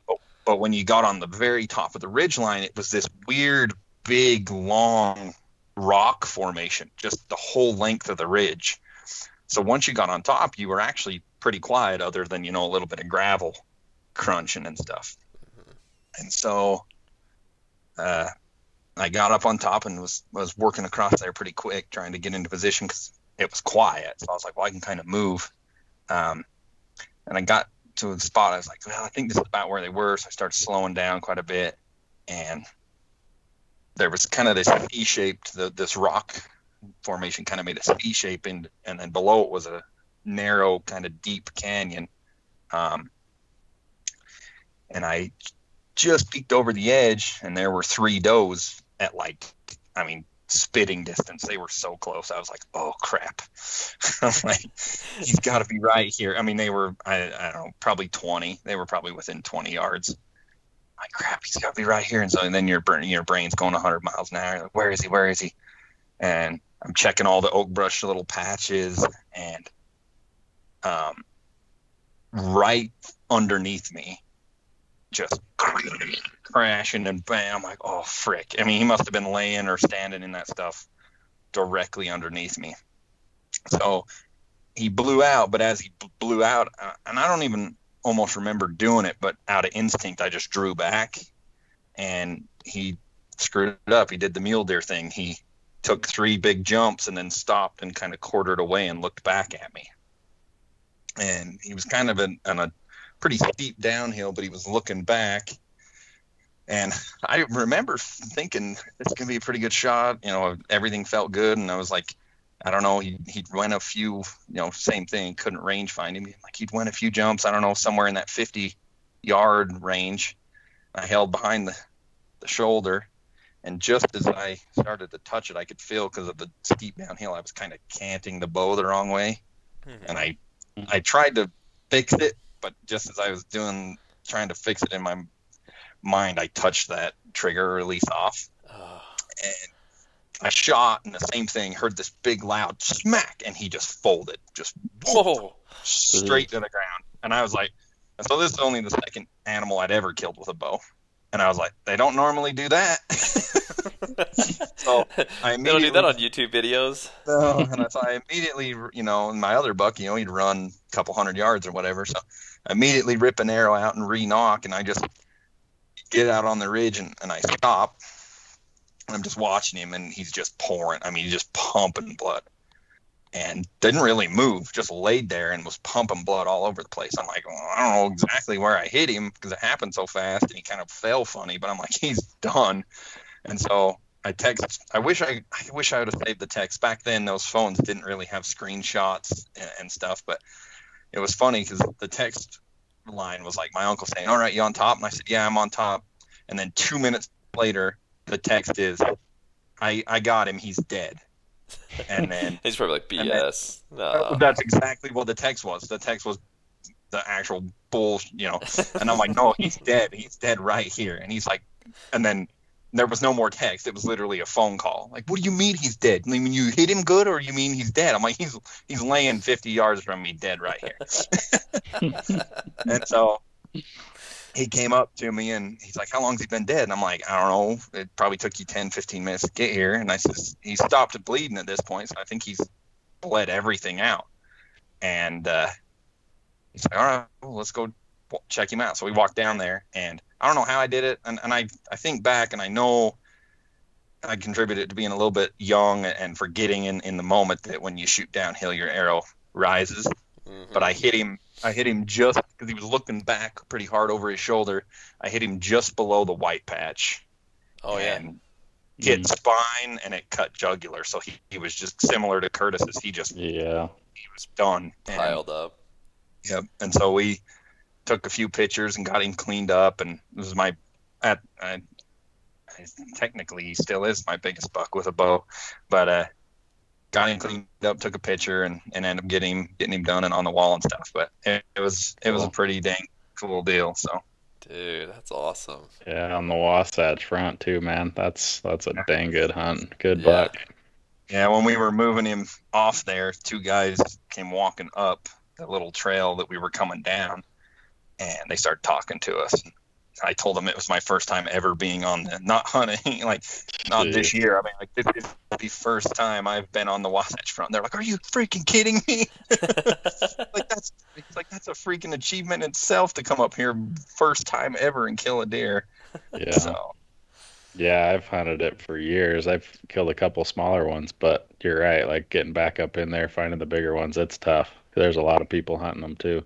But, but when you got on the very top of the ridge line, it was this weird, big, long rock formation, just the whole length of the ridge. So once you got on top, you were actually pretty quiet, other than you know a little bit of gravel crunching and stuff. And so uh, I got up on top and was was working across there pretty quick, trying to get into position because it was quiet. So I was like, well, I can kind of move. Um, and I got to a spot. I was like, well, I think this is about where they were. So I started slowing down quite a bit, and there was kind of this E-shaped the, this rock formation kind of made a C shape, and and then below it was a narrow, kind of deep canyon. Um, and I just peeked over the edge, and there were three does at like, I mean, spitting distance. They were so close. I was like, oh crap. I'm like, he's got to be right here. I mean, they were, I, I don't know, probably 20. They were probably within 20 yards. like, crap, he's got to be right here. And so and then your your brain's going 100 miles an hour. Like, where is he? Where is he? And I'm checking all the oak brush little patches, and um, right underneath me, just crashing and bam. I'm like, oh frick! I mean, he must have been laying or standing in that stuff directly underneath me. So he blew out, but as he blew out, uh, and I don't even almost remember doing it, but out of instinct, I just drew back, and he screwed it up. He did the mule deer thing. He took three big jumps and then stopped and kind of quartered away and looked back at me. And he was kind of in, on a pretty steep downhill, but he was looking back. And I remember thinking it's gonna be a pretty good shot. You know, everything felt good, and I was like, I don't know. He he went a few, you know, same thing. Couldn't range find him. Like he'd went a few jumps. I don't know, somewhere in that 50 yard range. I held behind the the shoulder, and just as I started to touch it, I could feel because of the steep downhill, I was kind of canting the bow the wrong way, mm-hmm. and I I tried to fix it, but just as I was doing trying to fix it in my mind, I touched that trigger release off, oh. and I shot, and the same thing. Heard this big loud smack, and he just folded, just whoa, straight to the ground. And I was like, so this is only the second animal I'd ever killed with a bow. And I was like, they don't normally do that. so I they don't do that on YouTube videos. no, and so I immediately, you know, in my other buck, you know, he'd run a couple hundred yards or whatever. So I immediately rip an arrow out and re-nock, and I just get out on the ridge and, and I stop. And I'm just watching him, and he's just pouring. I mean, he's just pumping blood and didn't really move, just laid there and was pumping blood all over the place. I'm like, well, I don't know exactly where I hit him because it happened so fast and he kind of fell funny, but I'm like, he's done. And so I text. I wish I, I wish I would have saved the text back then. Those phones didn't really have screenshots and, and stuff, but it was funny because the text line was like my uncle saying, "All right, you on top?" And I said, "Yeah, I'm on top." And then two minutes later, the text is, "I I got him. He's dead." and then he's probably like BS. Then, no. That's exactly what the text was. The text was the actual bull, you know. And I'm like, no, he's dead. He's dead right here. And he's like, and then there was no more text. It was literally a phone call. Like, what do you mean he's dead? I mean, you hit him good, or you mean he's dead? I'm like, he's he's laying 50 yards from me, dead right here. and so he came up to me and he's like, How long's he been dead? And I'm like, I don't know. It probably took you 10, 15 minutes to get here. And I says, He stopped bleeding at this point. So I think he's bled everything out. And uh, he's like, All right, well, let's go check him out. So we walked down there and I don't know how I did it. And, and I, I think back and I know I contributed to being a little bit young and forgetting in, in the moment that when you shoot downhill, your arrow rises. Mm-hmm. But I hit him I hit him just because he was looking back pretty hard over his shoulder. I hit him just below the white patch. Oh yeah. and, hit Mm. spine and it cut jugular. So he, he was just similar to Curtis's. He just Yeah. he was done. And, Piled up. Yep. And so we took a few pictures and got him cleaned up. And it was my at I, I, technically he still is my biggest buck with a bow, but uh, got him cleaned up, took a picture, and, and ended up getting him getting him done and on the wall and stuff. But it, it was it was a pretty dang cool deal. So Dude, that's awesome. Yeah, on the Wasatch front too, man. That's that's a dang good hunt. Good Yeah. buck. yeah, when we were moving him off there, two guys came walking up the little trail that we were coming down, and they started talking to us. I told them it was my first time ever being on the not hunting, like not this year. I mean, like this is the first time I've been on the Wasatch Front. They're like, "Are you freaking kidding me?" like that's like that's a freaking achievement itself to come up here first time ever and kill a deer. Yeah. So Yeah, I've hunted it for years. I've killed a couple smaller ones, but you're right. Like getting back up in there, finding the bigger ones, it's tough. There's a lot of people hunting them too.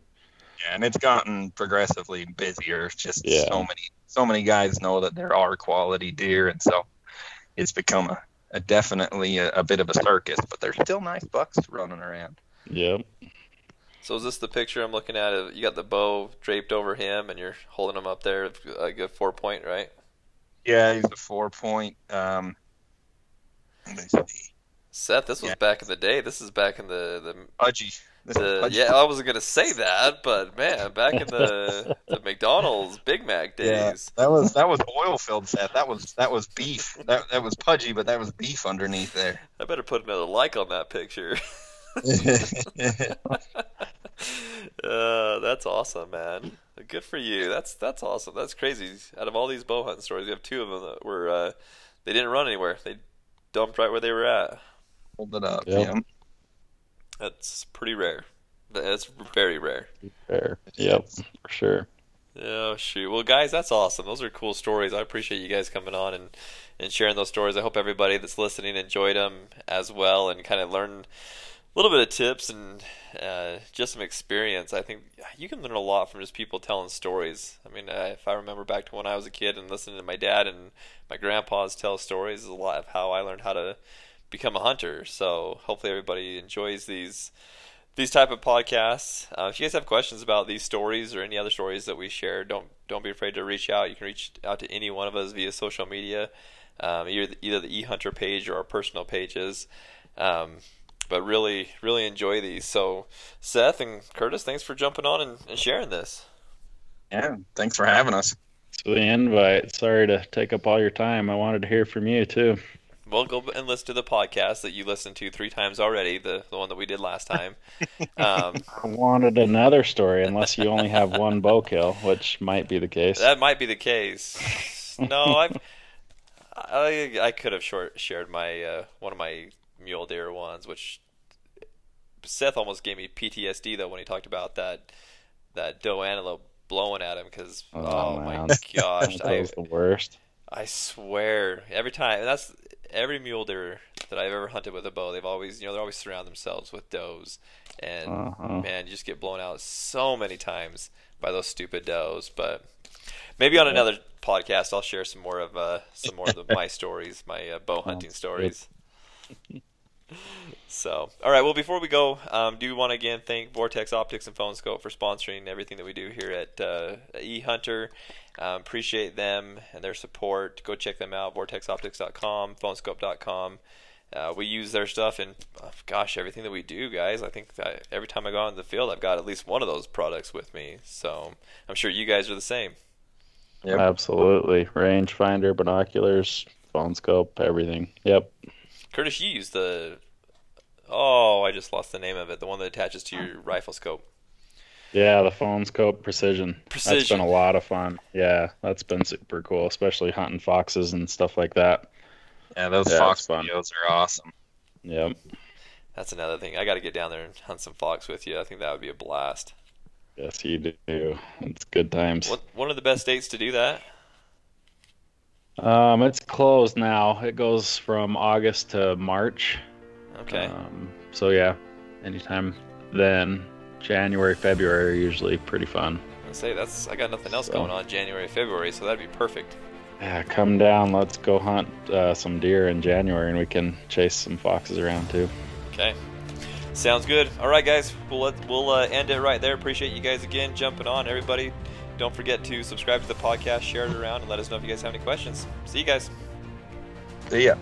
Yeah, and it's gotten progressively busier. Just Yeah. so many so many guys know that there are quality deer, and so it's become a, a definitely a, a bit of a circus. But there's still nice bucks running around. Yep. So is this the picture I'm looking at? You got the bow draped over him, and you're holding him up there, like a four point, right? Yeah, he's a four point. Um, let me see. Seth, this was Yeah. back in the day. This is back in the the, Pudgy. This the yeah. I wasn't gonna say that, but man, back in the the McDonald's Big Mac Yeah, days. that was that was oil filled Seth. That was that was beef. That that was pudgy, but that was beef underneath there. I better put another like on that picture. uh, that's awesome, man. Good for you. That's that's awesome. That's crazy. Out of all these bow hunting stories, you have two of them that were uh, they didn't run anywhere. They dumped right where they were at. Hold it up. Yep. Yeah. That's pretty rare. That's very rare. Fair. Yep. For sure. Oh shoot! Well, guys, that's awesome. Those are cool stories. I appreciate you guys coming on and, and sharing those stories. I hope everybody that's listening enjoyed them as well and kind of learn a little bit of tips and uh, just some experience. I think you can learn a lot from just people telling stories. I mean, uh, if I remember back to when I was a kid and listening to my dad and my grandpa's tell stories, is a lot of how I learned how to become a hunter. So hopefully everybody enjoys these these type of podcasts. Uh, if you guys have questions about these stories or any other stories that we share, don't don't be afraid to reach out. You can reach out to any one of us via social media, um, either either the eHunter page or our personal pages. Um, but really, really enjoy these. So, Seth and Curtis, thanks for jumping on and, and sharing this. Yeah. Thanks for having us. So the invite. Sorry to take up all your time. I wanted to hear from you too. Well, go and listen to the podcast that you listened to three times already, the, the one that we did last time. Um, I wanted another story, unless you only have one bow kill, which might be the case. That might be the case. No, I've I I could have short, shared my uh, one of my mule deer ones, which Seth almost gave me PTSD though when he talked about that that doe antelope blowing at him because oh, Oh, my gosh, that I was the worst. I swear every time and that's every mule deer that I've ever hunted with a bow, they've always you know they always surround themselves with does, and Uh-huh. man, you just get blown out so many times by those stupid does. But maybe on another podcast, I'll share some more of uh, some more of the, my stories, my uh, bow hunting stories. So, all right. Well, before we go, um, do want to again thank Vortex Optics and Phone Skope for sponsoring everything that we do here at uh, eHunter. Um, appreciate them and their support. Go check them out. VortexOptics.com, PhoneSkope.com. Uh, we use their stuff in, uh, gosh, everything that we do, guys. I think that every time I go out in the field, I've got at least one of those products with me. So I'm sure you guys are the same. Yep. Absolutely. Rangefinder, binoculars, Phone Skope, everything. Yep. Curtis, you use the. Oh, I just lost the name of it. The one that attaches to your rifle scope. Yeah, the Phone Skope precision. That's Precision. been a lot of fun. Yeah, that's been super cool, especially hunting foxes and stuff like that. Yeah, those Yeah, fox fun. videos are awesome. Yep. That's another thing. I got to get down there and hunt some fox with you. I think that would be a blast. Yes, you do. It's good times. What one of the best dates to do that? Um, it's closed now. It goes from August to March. Okay. Um, so yeah, anytime then. January, February are usually pretty fun. I say that's I got nothing else So- going on January, February, so that'd be perfect. Yeah, come down. Let's go hunt uh, some deer in January, and we can chase some foxes around too. Okay. Sounds good. All right, guys. We'll let, we'll uh, end it right there. Appreciate you guys again jumping on. Everybody, don't forget to subscribe to the podcast, share it around, and let us know if you guys have any questions. See you guys. See ya.